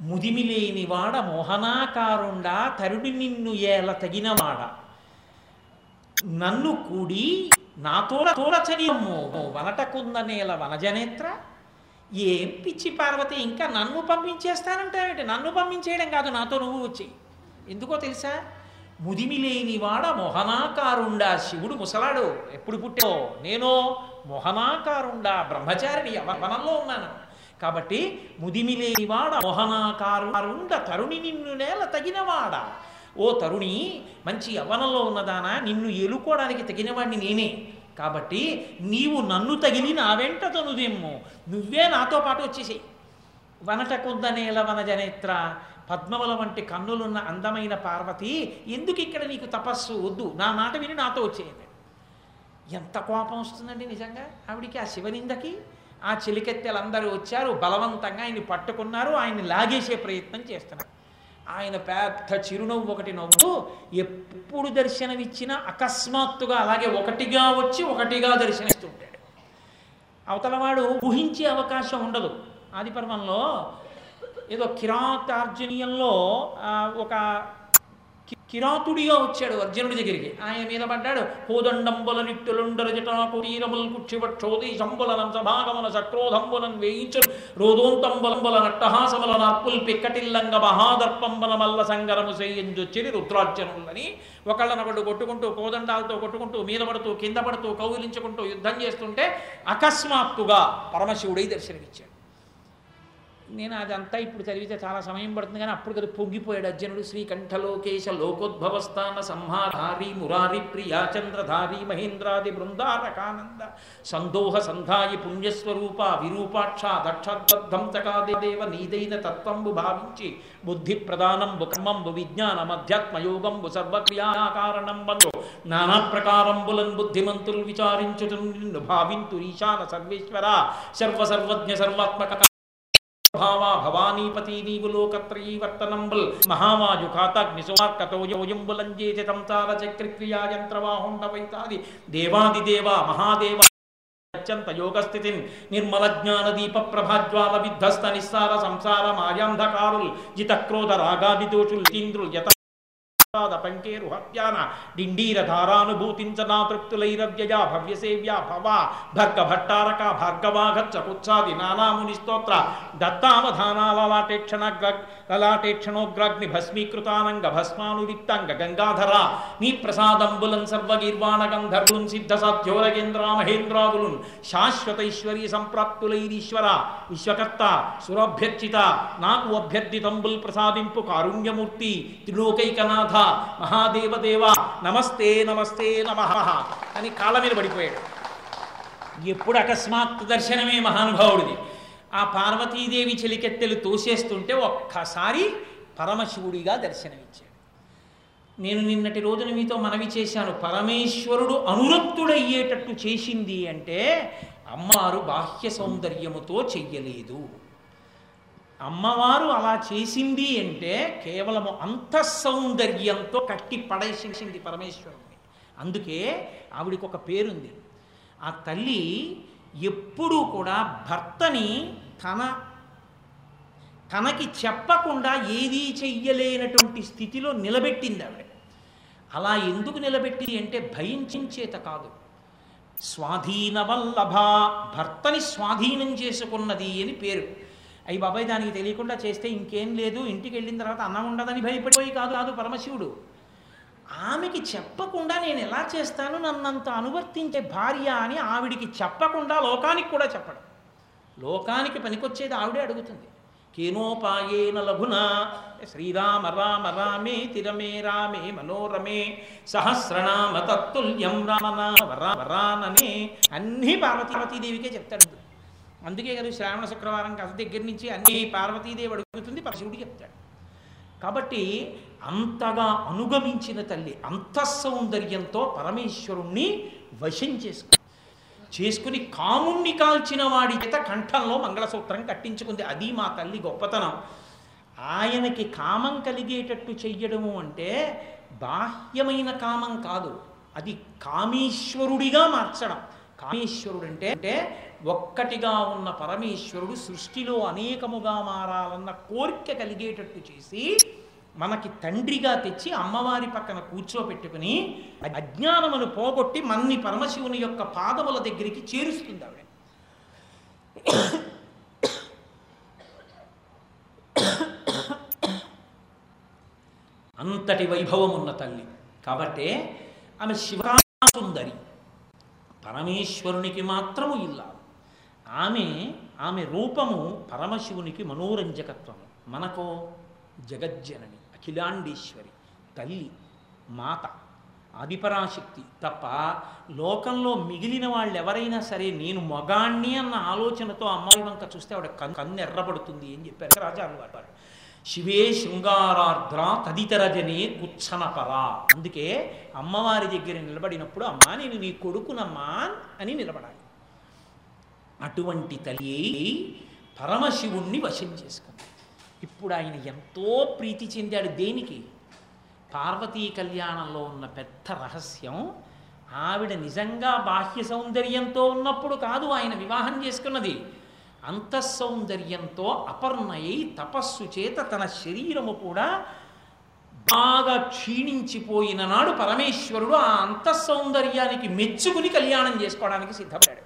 ముదిమి లేనివాడ మోహనాకారుండా తరుడి నిన్ను ఏల తగినవాడ నన్ను కూడి నాతో తోరచనియమ్ము వనటకుంద నేల వనజనేత్ర. ఏం పిచ్చి పార్వతి ఇంకా నన్ను పంపించేస్తానంటావేంటి? నన్ను పంపించేయడం కాదు నాతో నువ్వు వచ్చి. ఎందుకో తెలుసా? ముదిమిలేనివాడ మొహనాకారుండా శివుడు ముసలాడు. ఎప్పుడు పుట్టో నేను మొహనాకారుండా బ్రహ్మచారిని వనంలో ఉన్నాను. కాబట్టి ముదిమి లేనివాడ మొహనాకారుండ తరుణి నిన్ను నేల తగినవాడ. ఓ తరుణి మంచి యవనంలో ఉన్నదానా? నిన్ను ఎలుకోవడానికి తగినవాడిని నేనే. కాబట్టి నీవు నన్ను తగిలి నా వెంట తనుదేమో నువ్వే నాతో పాటు వచ్చేసేయి. వనట కొందనేల వనజనేత్ర పద్మవల వంటి కన్నులున్న అందమైన పార్వతి ఎందుకు ఇక్కడ నీకు తపస్సు వద్దు? నా మాట విని నాతో వచ్చేయండి. ఎంత కోపం వస్తుందండి నిజంగా? ఆవిడికి ఆ శివనిందకి ఆ చెలికెత్తెలందరూ వచ్చారు బలవంతంగా ఆయన్ని పట్టుకున్నారు ఆయన్ని లాగేసే ప్రయత్నం చేస్తున్నారు. ఆయన పెద్ద చిరునవ్వు ఒకటి నవ్వు ఎప్పుడు దర్శనమిచ్చినా అకస్మాత్తుగా అలాగే ఒకటిగా వచ్చి ఒకటిగా దర్శనమిస్తుంటాడు అవతలవాడు ఊహించే అవకాశం ఉండదు. ఆదిపర్వంలో ఏదో కిరాతార్జునీయంలో ఒక కిరాతుడిగా వచ్చాడు అర్జునుడి దగ్గరికి. ఆయన మీద పడ్డాడు. హోదండంబుల నిట్టులుండల జటాకుటీరములు కుక్షివక్షోది శంబులనం సభాగమన సక్రోధంబులం వేయించు. రోదోంతంబలంబుల నట్టహాసముల నర్పుల్ పిక్కటిల్లంగ మహాదర్పంబల మల్ల సంగరము చేయించొచ్చిరి రుద్రార్జనులని ఒకళ్ళనొకళ్ళు కొట్టుకుంటూ కోదండాలతో కొట్టుకుంటూ మీద పడుతూ కింద పడుతూ కౌగిలించుకుంటూ యుద్ధం చేస్తుంటే అకస్మాత్తుగా పరమశివుడై దర్శనమిచ్చాడు. నేను అదంతా ఇప్పుడు చదివితే చాలా సమయం పడుతుంది కానీ అప్పుడు కదా పొంగిపోయాడు అర్జునుడు. శ్రీకంఠలోకేశ లోకోద్భవస్థాన సంహాధారి మురారి ప్రియాచంద్రధారి మహేంద్రాది బృందారకానంద సందోహ సంధాయి పుణ్యస్వరూప విరూపాక్ష దక్షద్బంతకాదేవ నీదైన తత్వంబు భావించి బుద్ధి ప్రధానంబు కర్మంబు విజ్ఞానం అధ్యాత్మయోగంబు సర్వక్రియాకారణంబు నానా ప్రకారంబులన్ బుద్ధిమంతులు విచారించుతు నిన్ను భావింతు ఈశాన సర్వేశ్వర. సర్వసర్వజ్ఞ సర్వాత్మక భావా భవానీపతి నీవు లోకత్రయీ వర్తనంబుల్ మహావాయు ఖాతాగ్ని సుమార్కతోయోయంబులంజేతి సంసార చక్రక్రియా యంత్రవాహుండ వైతాది దేవాదిదేవ మహాదేవ అత్యంత యోగస్థితిన్ నిర్మల జ్ఞాన దీప ప్రభాజ్వాల విధ్వస్త నిస్సార సంసార మాయాంధకారుల్ జితక్రోధ రాగాది దోషుల్ ఇంద్రుల్ యత పంకేరు హత్యాన. డిండీర ధారానుభూతించనా తృప్తులైరవ్యయా భవ్యసేవ్యా భవ భర్గ భట్టారక భార్గవాగచ్చ కుత్సాది నానాముని స్తోత్ర. దత్తావధానాలలాటేక్షణ లలాటేక్షణోగ్రాగ్ని భస్మీకృతానంగ భస్మానురిక్తంగ గంగాధర. నీ ప్రసాదంబులం సర్వగీర్వాణ గంధర్వున్ సిద్ధ సాధ్యోరగేంద్ర మహేంద్రాదులున్ శాశ్వతైశ్వరీ సంప్రాప్తులైరీశ్వర విశ్వకర్త సురభ్యర్చిత నాకు అభ్యర్థితంబుల్ ప్రసాదింపు కారుణ్యమూర్తి త్రిలోకైకనాథ. మహాదేవదేవ నమస్తే నమస్తే నమ అని కాళ్ళ మీద పడిపోయాడు. ఎప్పుడు అకస్మాత్ దర్శనమే మహానుభావుడిది. ఆ పార్వతీదేవి చెలికెత్తెలు తోసేస్తుంటే ఒక్కసారి పరమశివుడిగా దర్శనమిచ్చాడు. నేను నిన్నటి రోజున మీతో మనవి చేశాను పరమేశ్వరుడు అనురక్తుడయ్యేటట్టు చేసింది అంటే అమ్మారు బాహ్య సౌందర్యముతో చెయ్యలేదు. అమ్మవారు అలా చేసింది అంటే కేవలము అంతఃసౌందర్యంతో కట్టి పడేసింది పరమేశ్వరుణ్ణి. అందుకే ఆవిడికి ఒక పేరుంది. ఆ తల్లి ఎప్పుడూ కూడా భర్తని తన తనకి చెప్పకుండా ఏదీ చెయ్యలేనటువంటి స్థితిలో నిలబెట్టింది ఆవిడ. అలా ఎందుకు నిలబెట్టింది అంటే భయించేత కాదు. స్వాధీన వల్లభ భర్తని స్వాధీనం చేసుకున్నది అని పేరు. అయ్యి బాబాయ్ దానికి తెలియకుండా చేస్తే ఇంకేం లేదు ఇంటికి వెళ్ళిన తర్వాత అన్నం ఉండదని భయపడిపోయి కాదు కాదు పరమశివుడు. ఆమెకి చెప్పకుండా నేను ఎలా చేస్తాను? నన్నంత అనువర్తించే భార్య అని ఆవిడికి చెప్పకుండా లోకానికి కూడా చెప్పడం. లోకానికి పనికొచ్చేది ఆవిడే అడుగుతుంది. కేనోపాయేన లఘున శ్రీరామ రామ రామే తిరమే రామే మనోరమే సహస్రనామ తత్తుల్యం రామనామ వరాననే అన్నీ పార్వతీ పార్వతీదేవికే చెప్తాడు. అందుకే కదా శ్రావణ శుక్రవారం కథ దగ్గర నుంచి అన్ని పార్వతీదేవి అడుగుతుంది పరశివుడు చెప్తాడు. కాబట్టి అంతగా అనుగమించిన తల్లి అంతఃసౌందర్యంతో పరమేశ్వరుణ్ణి వశం చేసుకుంది. చేసుకుని కాముణ్ణి కాల్చిన వాడి చేత కంఠంలో మంగళసూత్రం కట్టించుకుంది. అది మా తల్లి గొప్పతనం. ఆయనకి కామం కలిగేటట్టు చెయ్యడము అంటే బాహ్యమైన కామం కాదు. అది కామేశ్వరుడిగా మార్చడం. కామేశ్వరుడు అంటే అంటే ఒక్కటిగా ఉన్న పరమేశ్వరుడు సృష్టిలో అనేకముగా మారాలన్న కోరిక కలిగేటట్టు చేసి మనకి తండ్రిగా తెచ్చి అమ్మవారి పక్కన కూర్చోపెట్టుకుని అజ్ఞానమును పోగొట్టి మన్ని పరమశివుని యొక్క పాదముల దగ్గరికి చేరుస్తుంది ఆవిడ. అంతటి వైభవం ఉన్న తల్లి. కాబట్టే ఆమె శివసుందరి పరమేశ్వరునికి మాత్రము ఇల్లా. ఆమె ఆమె రూపము పరమశివునికి మనోరంజకత్వము మనకో జగజ్జనని అఖిలాండేశ్వరి తల్లి మాత ఆదిపరాశక్తి తప్ప లోకంలో మిగిలిన వాళ్ళు ఎవరైనా సరే నేను మొగాణ్ణి అన్న ఆలోచనతో అమ్మాయి వంక చూస్తే ఆవిడ కన్ను కన్ను ఎర్రబడుతుంది అని చెప్పారు? రాజాను వారు శివే శృంగారార్ద్ర తదితర జనే కుచ్చనపరా అందుకే అమ్మవారి దగ్గర నిలబడినప్పుడు అమ్మా నేను నీ కొడుకునమ్మా అని నిలబడాలి. అటువంటి తల్లి పరమశివుణ్ణి వశం చేసుకుంది. ఇప్పుడు ఆయన ఎంతో ప్రీతి చెందాడు దేనికి? పార్వతీ కళ్యాణంలో ఉన్న పెద్ద రహస్యం ఆవిడ నిజంగా బాహ్య సౌందర్యంతో ఉన్నప్పుడు కాదు ఆయన వివాహం చేసుకున్నది. అంతఃసౌందర్యంతో అపర్ణయై తపస్సు చేత తన శరీరము కూడా బాగా క్షీణించిపోయిన నాడు పరమేశ్వరుడు ఆ అంతఃసౌందర్యానికి మెచ్చుకుని కళ్యాణం చేసుకోవడానికి సిద్ధపడ్డాడు.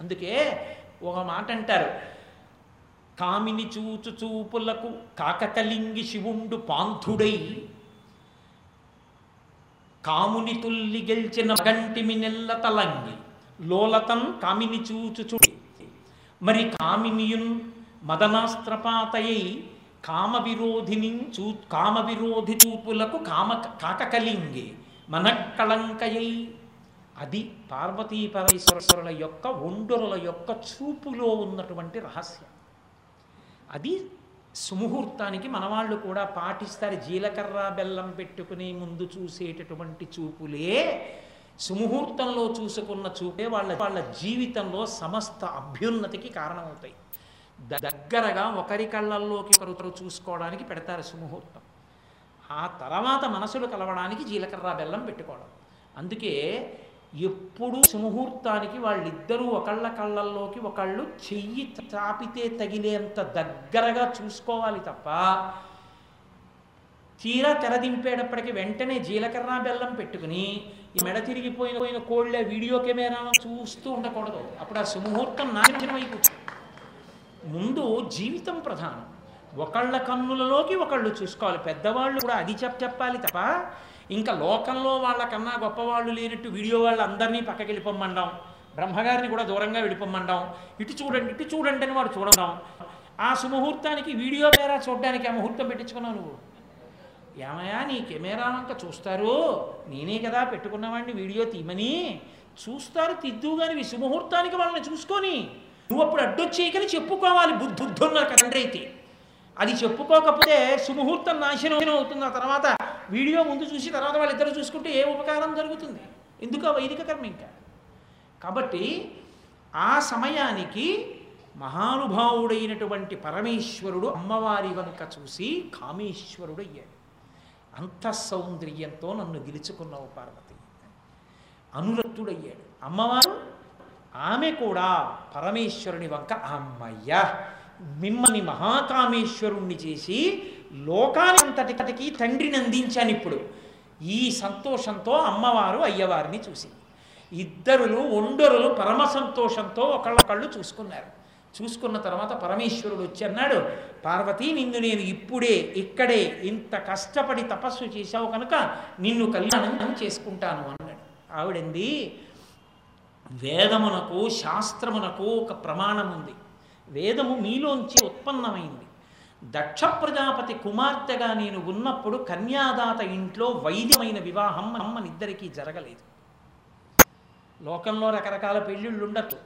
అందుకే ఒక మాట అంటారు. కామిని చూచు చూపులకు కాకకలింగి శివుండు పాంథుడై కాముని తుల్లి గెల్చిన గంటిమి నెల్ల తలంగి లోలతం కామిని చూచు చూడి. మరి కామినియున్ మదనాస్త్రపాతయై కామ విరోధిని చూ కామ విరోధి చూపులకు కామ కాకకలింగి మనక్కళంకయై అది పార్వతీ పరమేశ్వరుల యొక్క ఒండరుల యొక్క చూపులో ఉన్నటువంటి రహస్యం. అది సుముహూర్తానికి మనవాళ్ళు కూడా పాటిస్తారు. జీలకర్ర బెల్లం పెట్టుకుని ముందు చూసేటటువంటి చూపులే సుముహూర్తంలో చూసుకున్న చూపే వాళ్ళ వాళ్ళ జీవితంలో సమస్త అభ్యున్నతికి కారణమవుతాయి. దగ్గరగా ఒకరి కళ్ళల్లోకి ఒకరు చూసుకోవడానికి పెడతారు సుముహూర్తం. ఆ తర్వాత మనసులు కలవడానికి జీలకర్ర బెల్లం పెట్టుకోవడం. అందుకే ఎప్పుడూ సుముహూర్తానికి వాళ్ళిద్దరూ ఒకళ్ళ కళ్ళల్లోకి ఒకళ్ళు చెయ్యి చాపితే తగిలేంత దగ్గరగా చూసుకోవాలి తప్ప తీరా తెరదింపేటప్పటికి వెంటనే జీలకర్ర బెల్లం పెట్టుకుని ఈ మెడ తిరిగిపోయిన పోయిన కోళ్ళే వీడియో కెమెరా చూస్తూ ఉండకూడదు. అప్పుడు ఆ సుముహూర్తం నాశనమైపోతుంది ముందు జీవితం ప్రధానం. ఒకళ్ళ కన్నులలోకి ఒకళ్ళు చూసుకోవాలి. పెద్దవాళ్ళు కూడా అది చెప్ చెప్పాలి తప్ప ఇంకా లోకంలో వాళ్ళకన్నా గొప్పవాళ్ళు లేనట్టు వీడియో వాళ్ళు అందరినీ పక్కకి వెళ్ళిపోమ్మండాం బ్రహ్మగారిని కూడా దూరంగా వెళ్ళిపోమ్మండాం ఇటు చూడండి ఇటు చూడండి అని వాడు చూడడం ఆ సుముహూర్తానికి వీడియో పేరా చూడడానికి ఆ ముహూర్తం పెట్టించుకున్నావు నువ్వు? ఏమయ్యా నీ కెమెరా వంక చూస్తారు? నేనే కదా పెట్టుకున్నవాడిని వీడియో తీమని చూస్తారు తిద్దు కానీ సుముహూర్తానికి వాళ్ళని చూసుకొని. నువ్వు అప్పుడు అడ్డొచ్చేయకని చెప్పుకోవాలి బుద్ధున్న కదండ్రి అయితే. అది చెప్పుకోకపోతే సుముహూర్తం నాశనం అవుతుంది. ఆ తర్వాత వీడియో ముందు చూసి తర్వాత వాళ్ళిద్దరు చూసుకుంటే ఏ ఉపకారం జరుగుతుంది? ఎందుకు వైదిక కర్మ ఇంకా. కాబట్టి ఆ సమయానికి మహానుభావుడైనటువంటి పరమేశ్వరుడు అమ్మవారి వంక చూసి కామేశ్వరుడు అయ్యాడు అంత సౌందర్యంతో నన్ను గెలుచుకున్నావు పార్వతి. అనురక్తుడయ్యాడు. అమ్మవారు ఆమె కూడా పరమేశ్వరుని వంక అమ్మయ్య మిమ్మల్ని మహాకామేశ్వరుణ్ణి చేసి లోకాని అంతటికి తండ్రిని అందించాను ఇప్పుడు. ఈ సంతోషంతో అమ్మవారు అయ్యవారిని చూసి ఇద్దరులు ఒండరులు పరమ సంతోషంతో ఒకళ్ళొకళ్ళు చూసుకున్నారు. చూసుకున్న తర్వాత పరమేశ్వరుడు వచ్చి అన్నాడు పార్వతి నిన్ను నేను ఇప్పుడే ఇక్కడే ఇంత కష్టపడి తపస్సు చేశావు కనుక నిన్ను కళ్యాణం చేసుకుంటాను అన్నాడు. ఆవిడంది వేదమునకు శాస్త్రమునకు ఒక ప్రమాణం ఉంది. వేదము మీలోంచి ఉత్పన్నమైంది. దక్ష ప్రజాపతి కుమార్తెగా నేను ఉన్నప్పుడు కన్యాదాత ఇంట్లో వైద్యమైన వివాహం అమ్మనిద్దరికీ జరగలేదు. లోకంలో రకరకాల పెళ్ళిళ్ళు ఉండొచ్చు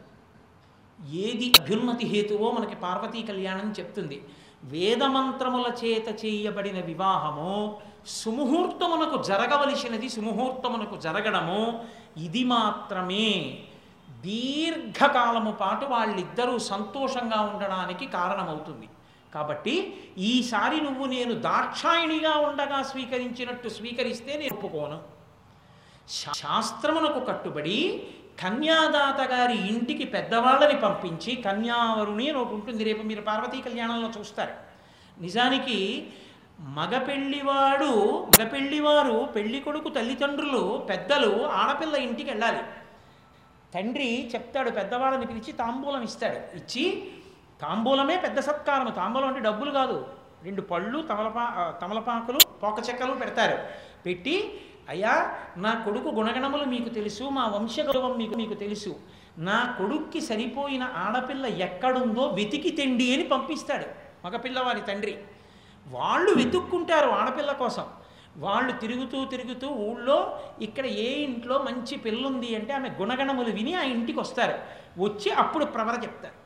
ఏది అభ్యున్నతి హేతువో మనకి పార్వతీ కళ్యాణం చెప్తుంది. వేదమంత్రముల చేత చేయబడిన వివాహము సుముహూర్తమునకు జరగవలసినది సుముహూర్తమునకు జరగడము ఇది మాత్రమే. దీర్ఘకాలము పాటు వాళ్ళిద్దరూ సంతోషంగా ఉండడానికి కారణమవుతుంది. కాబట్టి ఈసారి నువ్వు నేను దాక్షాయిణిగా ఉండగా స్వీకరించినట్టు స్వీకరిస్తే నేను ఒప్పుకోను. శాస్త్రమునకు కట్టుబడి కన్యాదాత గారి ఇంటికి పెద్దవాళ్ళని పంపించి కన్యావరుణి అని ఒకటి ఉంటుంది. రేపు మీరు పార్వతీ కళ్యాణంలో చూస్తారు. నిజానికి మగ మగపెళ్ళివారు మగ పెళ్ళి కొడుకు తల్లిదండ్రులు పెద్దలు ఆడపిల్ల ఇంటికి వెళ్ళాలి. తండ్రి చెప్తాడు పెద్దవాళ్ళని పిలిచి తాంబూలం ఇస్తాడు. ఇచ్చి తాంబూలమే పెద్ద సత్కారం. తాంబూలం అంటే డబ్బులు కాదు. రెండు పళ్ళు తమలపా తమలపాకులు పోక చెక్కలు పెడతారు. పెట్టి అయ్యా నా కొడుకు గుణగణములు మీకు తెలుసు మా వంశ గౌరవం మీకు మీకు తెలుసు. నా కొడుక్కి సరిపోయిన ఆడపిల్ల ఎక్కడుందో వెతికి తెండి అని పంపిస్తాడు మగపిల్లవారి తండ్రి. వాళ్ళు వెతుక్కుంటారు ఆడపిల్ల కోసం. వాళ్ళు తిరుగుతూ తిరుగుతూ ఊళ్ళో ఇక్కడ ఏ ఇంట్లో మంచి పిల్లుంది అంటే ఆమె గుణగణములు విని ఆ ఇంటికి వస్తారు వచ్చి అప్పుడు ప్రవర చెప్తారు.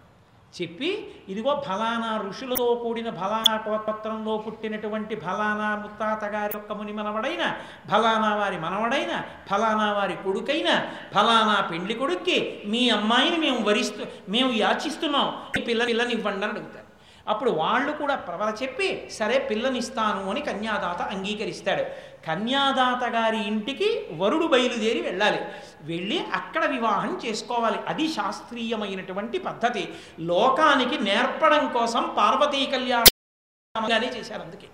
చెప్పి ఇదిగో ఫలానా ఋషులతో కూడిన ఫలానా గోత్రంలో పుట్టినటువంటి ఫలానా ముత్తాత గారి యొక్క ముని మనవడైన ఫలానా వారి మనవడైన ఫలానా వారి కొడుకైన ఫలానా పెండ్లి కొడుక్కి మీ అమ్మాయిని మేము వరిస్తూ మేము యాచిస్తున్నాం. ఈ పిల్ల పిల్లని ఇవ్వండి అని అడుగుతారు. అప్పుడు వాళ్ళు కూడా ప్రవల చెప్పి సరే పిల్లనిస్తాను అని కన్యాదాత అంగీకరిస్తాడు. కన్యాదాత గారి ఇంటికి వరుడు బయలుదేరి వెళ్ళాలి. వెళ్ళి అక్కడ వివాహం చేసుకోవాలి. అది శాస్త్రీయమైనటువంటి పద్ధతి. లోకానికి నేర్పడం కోసం పార్వతీ కళ్యాణంగానే చేశారు అందుకే.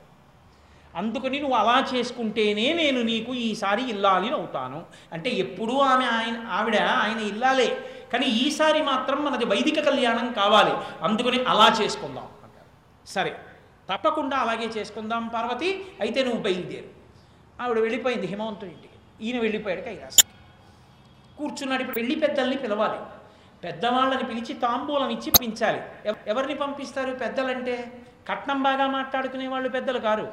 అందుకని నువ్వు అలా చేసుకుంటేనే నేను నీకు ఈసారి ఇల్లాలి అవుతాను అంటే ఎప్పుడూ ఆమె ఆయన ఆవిడ ఆయన ఇల్లాలే. కానీ ఈసారి మాత్రం మనది వైదిక కళ్యాణం కావాలి. అందుకని అలా చేసుకుందాం. సరే తప్పకుండా అలాగే చేసుకుందాం పార్వతి అయితే నువ్వు బయలుదేరు. ఆవిడ వెళ్ళిపోయింది హిమవంతుడి ఇంటికి. ఈయన వెళ్ళిపోయాడు కైలాసం కూర్చున్నాడు ఇప్పుడు వెళ్ళి పెద్దల్ని పిలవాలి. పెద్దవాళ్ళని పిలిచి తాంబూలం ఇచ్చి పంపించాలి. ఎవరిని పంపిస్తారు పెద్దలంటే? కట్నం బాగా మాట్లాడుకునే వాళ్ళు పెద్దలు కారు.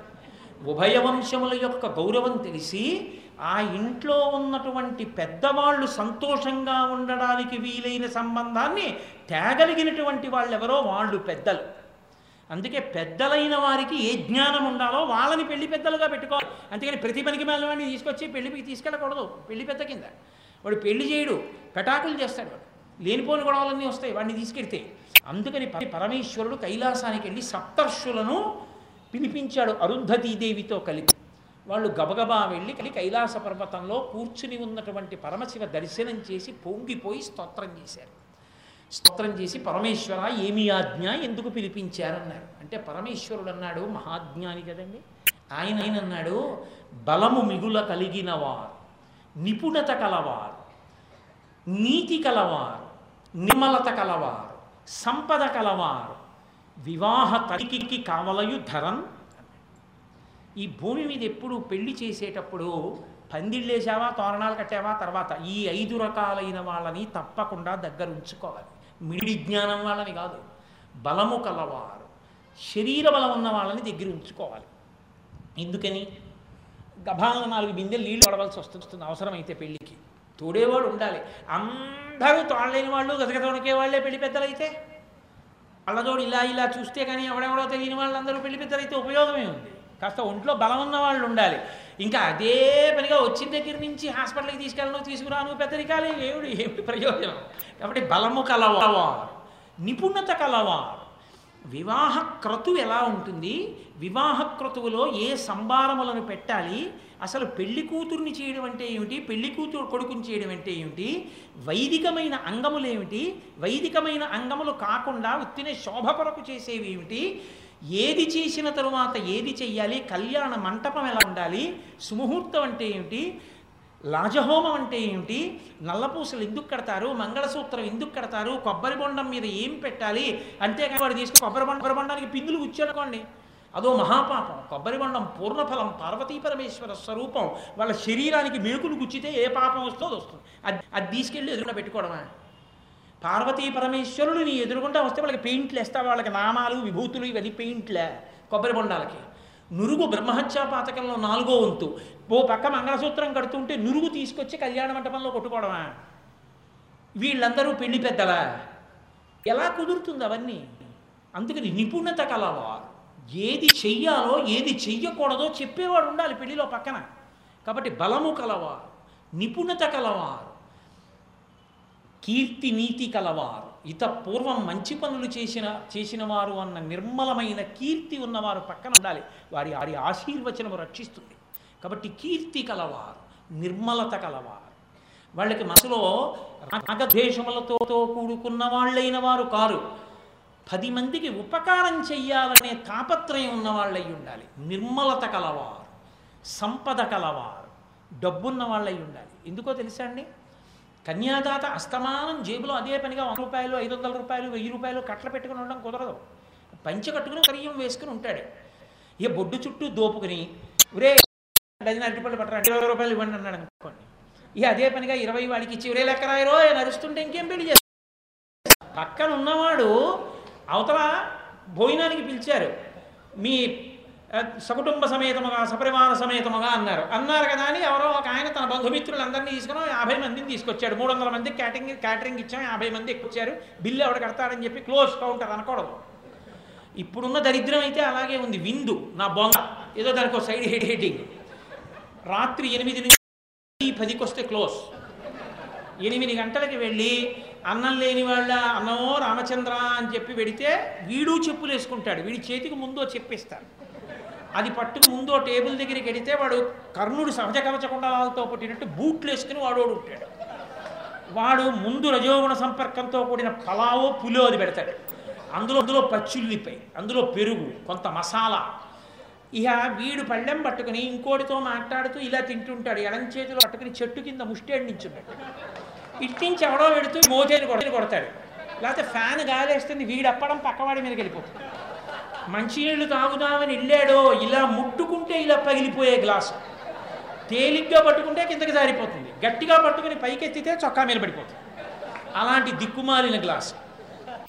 ఉభయ వంశముల యొక్క గౌరవం తెలిసి ఆ ఇంట్లో ఉన్నటువంటి పెద్దవాళ్ళు సంతోషంగా ఉండడానికి వీలైన సంబంధాన్ని తేగలిగినటువంటి వాళ్ళెవరో వాళ్ళు పెద్దలు. అందుకే పెద్దలైన వారికి ఏ జ్ఞానం ఉండాలో వాళ్ళని పెళ్ళి పెద్దలుగా పెట్టుకోవాలి అందుకని ప్రతి పనికి వాడిని తీసుకొచ్చి పెళ్ళికి తీసుకెళ్ళకూడదు. పెళ్ళి పెద్ద కింద. వాడు పెళ్ళి చేయడు పెటాకులు చేస్తాడు వాడు. లేనిపోని గొడవలన్నీ వస్తాయి వాడిని తీసుకెడితే అందుకని పరమేశ్వరుడు కైలాసానికి వెళ్ళి సప్తర్షులను పిలిపించాడు అరుంధతీదేవితో కలిపి. వాళ్ళు గబగబా వెళ్ళి కలి కైలాస పర్వతంలో కూర్చుని ఉన్నటువంటి పరమశివ దర్శనం చేసి పొంగిపోయి స్తోత్రం చేశారు. స్తోత్రం చేసి పరమేశ్వర ఏమి ఆజ్ఞ ఎందుకు పిలిపించారన్నారు? అంటే పరమేశ్వరుడు అన్నాడు మహాజ్ఞాని కదండి. ఆయన ఆయన అన్నాడు? బలము మిగుల కలిగిన వారు నిపుణత కలవారు నీతి కలవారు నిర్మలత కలవారు సంపద కలవారు వివాహ తరికి కావలయు ధరన్ ఈ భూమి మీద ఎప్పుడు పెళ్ళి చేసేటప్పుడు పందిళ్ళేసావా తోరణాలు కట్టావా తర్వాత ఈ ఐదు రకాలైన వాళ్ళని తప్పకుండా దగ్గర ఉంచుకోవాలి మిడి జ్ఞానం వాళ్ళని కాదు. బలము కలవారు. శరీర బలం ఉన్న వాళ్ళని దగ్గర ఉంచుకోవాలి. ఎందుకని? గభాలను నాలుగు బిందెలు నీళ్ళు పడవలసి వస్తుంది అవసరమైతే పెళ్ళికి. తోడేవాడు ఉండాలి. అందరూ తోడలేని వాళ్ళు గతగత వణికే వాళ్ళే పెళ్ళి పెద్దలైతే. వాళ్ళతోడు ఇలా ఇలా చూస్తే కానీ ఎవడెవడో తెలియని వాళ్ళందరూ పెళ్ళి పెద్దలైతే ఉపయోగమే ఉంది. కాస్త ఒంట్లో బలం ఉన్న వాళ్ళు ఉండాలి. ఇంకా అదే పనిగా వచ్చిన దగ్గర నుంచి హాస్పిటల్కి తీసుకెళ్ళను తీసుకురాను పెద్దరికాలే ఏమిటి ఏమిటి ప్రయోజనం. కాబట్టి బలము కలవారు నిపుణత కలవారు. వివాహ క్రతువు ఎలా ఉంటుంది? వివాహ క్రతువులో ఏ సంభారములను పెట్టాలి? అసలు పెళ్ళి కూతుర్ని చేయడం అంటే ఏమిటి? పెళ్ళి కూతురు కొడుకుని చేయడం అంటే ఏమిటి? వైదికమైన అంగములు ఏమిటి? వైదికమైన అంగములు కాకుండా ఉత్తినే శోభ కొరకు చేసేవి ఏమిటి? ఏది చేసిన తరువాత ఏది చెయ్యాలి? కళ్యాణ మంటపం ఎలా ఉండాలి? సుముహూర్తం అంటే ఏమిటి? లాజహోమం అంటే ఏమిటి? నల్లపూసలు ఎందుకు కడతారు? మంగళసూత్రం ఎందుకు కడతారు? కొబ్బరి బొండం మీద ఏం పెట్టాలి? అంతేకాని వాడు తీసుకుని కొబ్బరి బొండ కొబ్బరి బొండానికి పిందులు కూర్చోనుకోండి అదో మహాపాపం. కొబ్బరి బొండం పూర్ణఫలం పార్వతీ పరమేశ్వర స్వరూపం. వాళ్ళ శరీరానికి మేకులు గుచ్చితే ఏ పాపం వస్తుందో వస్తుంది. అది అది తీసుకెళ్ళి ఎదురుగా పెట్టుకోవడమా? పార్వతీ పరమేశ్వరుడు నీ ఎదురుగుండా వస్తే వాళ్ళకి పెయింట్లు వేస్తా వాళ్ళకి నామాలు విభూతులు ఇవన్నీ పెయింట్లే కొబ్బరి బొండాలకి. నురుగు బ్రహ్మహత్యా పాతకంలో నాలుగో వంతు. ఓ పక్క మంగళసూత్రం కడుతుంటే నురుగు తీసుకొచ్చి కళ్యాణ మంటపంలో కొట్టుకోవడమా? వీళ్ళందరూ పెళ్ళి పెద్దలా? ఎలా కుదురుతుంది అవన్నీ? అందుకని నిపుణత కలవారు. ఏది చెయ్యాలో ఏది చెయ్యకూడదో చెప్పేవాడు ఉండాలి పెళ్ళిలో పక్కన. కాబట్టి బలము కలవారు. నిపుణత కలవారు. కీర్తి నీతి కలవారు. ఇత పూర్వం మంచి పనులు చేసిన చేసిన వారు అన్న నిర్మలమైన కీర్తి ఉన్నవారు పక్కన ఉండాలి. వారి వారి ఆశీర్వచనము రక్షిస్తుంది. కాబట్టి కీర్తి కలవారు నిర్మలత కలవారు. వాళ్ళకి మనసులో రాగద్వేషములతో కూడుకున్న వాళ్ళైన వారు కారు. పది మందికి ఉపకారం చెయ్యాలనే తాపత్రయం ఉన్న వాళ్ళై ఉండాలి. నిర్మలత కలవారు సంపద కలవారు డబ్బున్న వాళ్ళై ఉండాలి. ఎందుకో తెలుసా అండి? కన్యాదాత అస్తమానం జేబులో అదే పనిగా వంద రూపాయలు ఐదు వందల రూపాయలు వెయ్యి రూపాయలు కట్టలు పెట్టుకుని ఉండడం కుదరదు. పంచె కట్టుకుని కరియం వేసుకుని ఉంటాడు. ఇక బొడ్డు చుట్టూ దోపుకుని ఒరే డజన్ అరటిపళ్ళు పట్టరా ఇరవై రూపాయలు ఇవ్వండి అన్నాడు అనుకోండి. ఇక అదే పనిగా ఇరవై వాడికి ఇచ్చి ఒరే లెక్కరాయరో నడుస్తుంటే ఇంకేం పెళ్ళి చేస్తారు పక్కన ఉన్నవాడు అవతల భోజనానికి పిలిచారు. మీ సకుటుంబ సమేతముగా సపరివార సమేతముగా అన్నారు. అన్నారు కదా అని ఎవరో ఒక ఆయన తన బంధుమిత్రులందరినీ తీసుకుని యాభై మందిని తీసుకొచ్చాడు. మూడు వందల మంది క్యాటరింగ్ క్యాటరింగ్ ఇచ్చాం యాభై మంది ఎక్కువచ్చారు బిల్లు ఎవడు కడతాడని చెప్పి క్లోజ్ కౌంటర్ అనకూడదు. ఇప్పుడున్న దరిద్రం అయితే అలాగే ఉంది. విందు నా బొంగ. ఏదో దానికి ఒక సైడ్ హెడ్ హెడ్డింగ్. రాత్రి ఎనిమిది నుంచి పదికి వస్తే క్లోజ్. ఎనిమిది గంటలకి వెళ్ళి అన్నం లేని వాళ్ళ అన్నమో రామచంద్ర అని చెప్పి పెడితే వీడు చెప్పులు వేసుకుంటాడు వీడి చేతికి ముందో చెప్పిస్తాడు. అది పట్టుకు ముందో టేబుల్ దగ్గరికి వెడితే వాడు కర్ణుడు సహజ కవచకుండాలతో పుట్టినట్టు బూట్లు వేసుకుని వాడోడు ఉంటాడు. వాడు ముందు రజోగుణ సంపర్కంతో కూడిన పలావో పులో అది పెడతాడు. అందులో అందులో పచ్చుల్లిపై అందులో పెరుగు కొంత మసాలా. ఇక వీడు పళ్ళెం పట్టుకుని ఇంకోటితో మాట్లాడుతూ ఇలా తింటుంటాడు. ఎడం చేతిలో పట్టుకుని చెట్టు కింద ముష్టేడు నించున్నాడు ఇట్టించి ఎవడో పెడుతూ మోచేని కొడ కొడతాడు. లేకపోతే ఫ్యాన్ గాలేస్తుంది వీడు అప్పడం పక్కవాడి మీదకి వెళ్ళిపోతుంది మంచినీళ్ళు తాగుదామని వెళ్ళాడో ఇలా ముట్టుకుంటే ఇలా పగిలిపోయే గ్లాసు. తేలిగ్గా పట్టుకుంటే కిందకి జారిపోతుంది. గట్టిగా పట్టుకుని పైకెత్తితే చొక్కా మీద పడిపోతుంది. అలాంటి దిక్కుమాలిన గ్లాసు.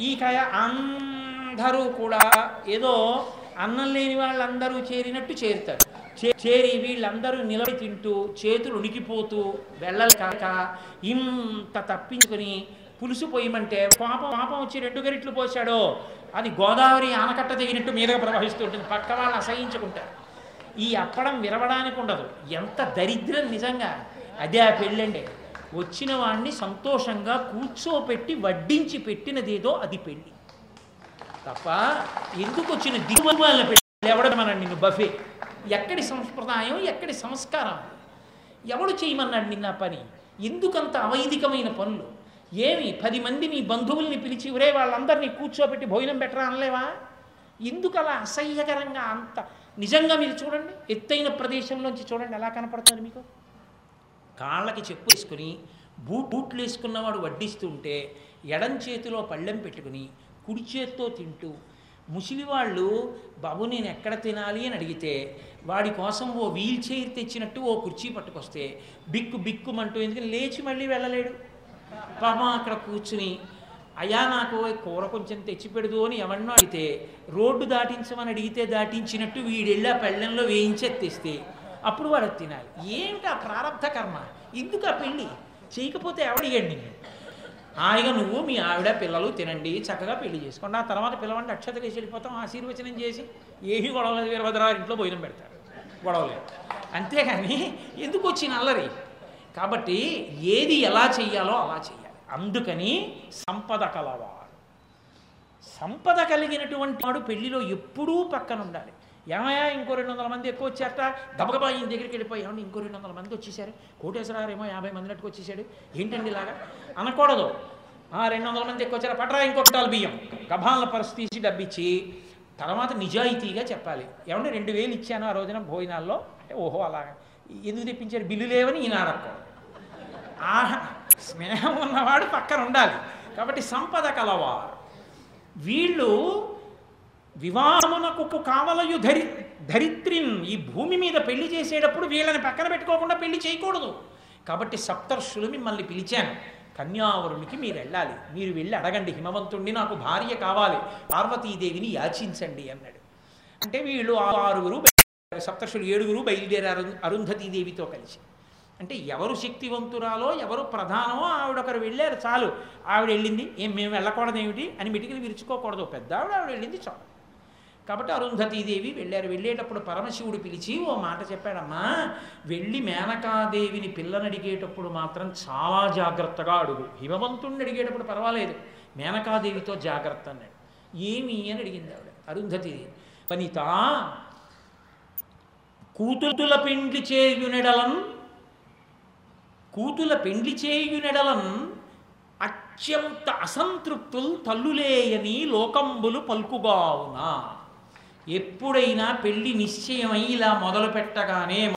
ఈ కాయ అందరూ కూడా ఏదో అన్నం లేని వాళ్ళందరూ చేరినట్టు చేరుతారు. చే- చేరి వీళ్ళందరూ నిలబడి తింటూ చేతులు ఉనికిపోతూ వెళ్ళలు కాక ఇంత తప్పించుకొని పులుసు పోయమంటే పాపం పాపం వచ్చి రెండు గరిట్లు పోశాడో అది గోదావరి ఆనకట్ట తెగినట్టు మీదగా ప్రవహిస్తూ ఉంటుంది. పక్క వాళ్ళు అసహించుకుంటారు. ఈ అప్పడం విరవడానికి ఉండదు. ఎంత దరిద్రం నిజంగా. అదే ఆ పెళ్ళండి. వచ్చిన వాడిని సంతోషంగా కూర్చోపెట్టి వడ్డించి పెట్టినదేదో అది పెళ్ళి. తప్ప ఎందుకు వచ్చిన దిగుమల పెళ్ళి ఎవడమన్నాడు నిన్ను? బఫే. ఎక్కడి సంప్రదాయం ఎక్కడి సంస్కారం? ఎవడు చేయమన్నాడు నిన్న పని? ఎందుకంత అవైదికమైన పనులు? ఏమి పది మంది నీ బంధువుల్ని పిలిచి ఉరే వాళ్ళందరినీ కూర్చోబెట్టి భోజనం పెట్టరా అనలేవా? ఎందుకు అలా అసహ్యకరంగా అంత నిజంగా మీరు చూడండి ఎత్తైన ప్రదేశంలోంచి చూడండి ఎలా కనపడుతుంది మీకు? కాళ్ళకి చెప్పు వేసుకుని బూట్ బూట్లు వేసుకున్నవాడు వడ్డిస్తుంటే ఎడం చేతిలో పళ్ళెం పెట్టుకుని కుడి చేత్తో తింటూ ముసలివాళ్ళు బాబు నేను ఎక్కడ తినాలి అని అడిగితే వాడి కోసం ఓ వీల్ చైర్ తెచ్చినట్టు ఓ కుర్చీ పట్టుకొస్తే బిక్కు బిక్కుమంటూ ఎందుకని లేచి మళ్ళీ వెళ్ళలేడు? పాపం అక్కడ కూర్చుని అయ్యా నాకు కూర కొంచెం తెచ్చిపెడదు అని ఎవరినో అడిగితే రోడ్డు దాటించమని అడిగితే దాటించినట్టు వీడెళ్ళి ఆ పళ్ళెంలో వేయించెత్తేస్తే అప్పుడు వాడు తినాలి. ఏమిటి ఆ ప్రారంధ కర్మ? ఎందుకు ఆ పెళ్ళి? చేయకపోతే ఎవడిగండి ఆయన హాయిగా నువ్వు మీ ఆవిడ పిల్లలు తినండి చక్కగా పెళ్ళి చేసుకోండి. ఆ తర్వాత పిల్లవాడిని అక్షతలు వేసి వెళ్ళిపోతాం ఆశీర్వచనం చేసి ఏమి గొడవలేదు వీరభద్రరావు ఇంట్లో భోజనం పెడతారు. గొడవలేదు. అంతేగాని ఎందుకు వచ్చిన అల్లరి కాబట్టి ఏది ఎలా చెయ్యాలో అలా చేయాలి అందుకని సంపద కలవారు. సంపద కలిగినటువంటి వాడు పెళ్ళిలో ఎప్పుడూ పక్కన ఉండాలి. ఏమయ్యా ఇంకో రెండు వందల మంది ఎక్కువ వచ్చారట గబగబా ఈయన దగ్గరికి వెళ్ళిపోయి ఏమండి ఇంకో రెండు వందల మంది వచ్చేసారు కోటేశ్వరారేమో యాభై మంది నట్టుకు వచ్చేసాడు ఏంటండి ఇలాగా? అనకూడదు. ఆ రెండు వందల మంది ఎక్కువ వచ్చారు? పట్రా ఇంకో కిటాలు బియ్యం. గభాల పరిస్థితి తీసి డబ్బిచ్చి తర్వాత నిజాయితీగా చెప్పాలి. ఏమంటే రెండు వేలు ఇచ్చాను ఆ రోజున భోజనాల్లో? అంటే ఓహో అలాగా. ఎందుకు తెప్పించారు? బిల్లు లేవని ఈయన అడగకూడదు ఆ స్నేహం ఉన్నవాడు పక్కన ఉండాలి. కాబట్టి సంపద కలవారు. వీళ్ళు వివాహమునకు కావలయు ధరి ధరిత్రిన్ ఈ భూమి మీద పెళ్ళి చేసేటప్పుడు వీళ్ళని పక్కన పెట్టుకోకుండా పెళ్ళి చేయకూడదు. కాబట్టి సప్తర్షులు మిమ్మల్ని పిలిచాను. కన్యావరునికి మీరు వెళ్ళాలి. మీరు వెళ్ళి అడగండి. హిమవంతుణ్ణి నాకు భార్య కావాలి. పార్వతీదేవిని యాచించండి అన్నాడు. అంటే వీళ్ళు ఆరుగురు సప్తర్షులు ఏడుగురు బయలుదేరారు అరుంధతీదేవితో కలిసి. అంటే ఎవరు శక్తివంతురాలో ఎవరు ప్రధానమో ఆవిడొకరు వెళ్ళారు చాలు. ఆవిడ వెళ్ళింది ఏం మేము వెళ్ళకూడదు ఏమిటి అని మిటికలు విరుచుకోకూడదు. పెద్ద ఆవిడ ఆవిడ వెళ్ళింది చాలు. కాబట్టి అరుంధతీదేవి వెళ్ళారు. వెళ్ళేటప్పుడు పరమశివుడు పిలిచి ఓ మాట చెప్పాడమ్మా వెళ్ళి మేనకాదేవిని పిల్లని అడిగేటప్పుడు మాత్రం చాలా జాగ్రత్తగా అడుగు. హిమవంతుణ్ణి అడిగేటప్పుడు పర్వాలేదు. మేనకాదేవితో జాగ్రత్త అన్నాడు. ఏమి? అని అడిగింది ఆవిడ. అరుంధతీదేవి వనితా కూతుల పెండ్లి చేయునెడలం కూతుల పెండ్లి చేయునెడలం అత్యంత అసంతృప్తులు తల్లులేయని లోకంబులు పలుకుగావునా. ఎప్పుడైనా పెళ్ళి నిశ్చయమై ఇలా మొదలు పెట్టగానే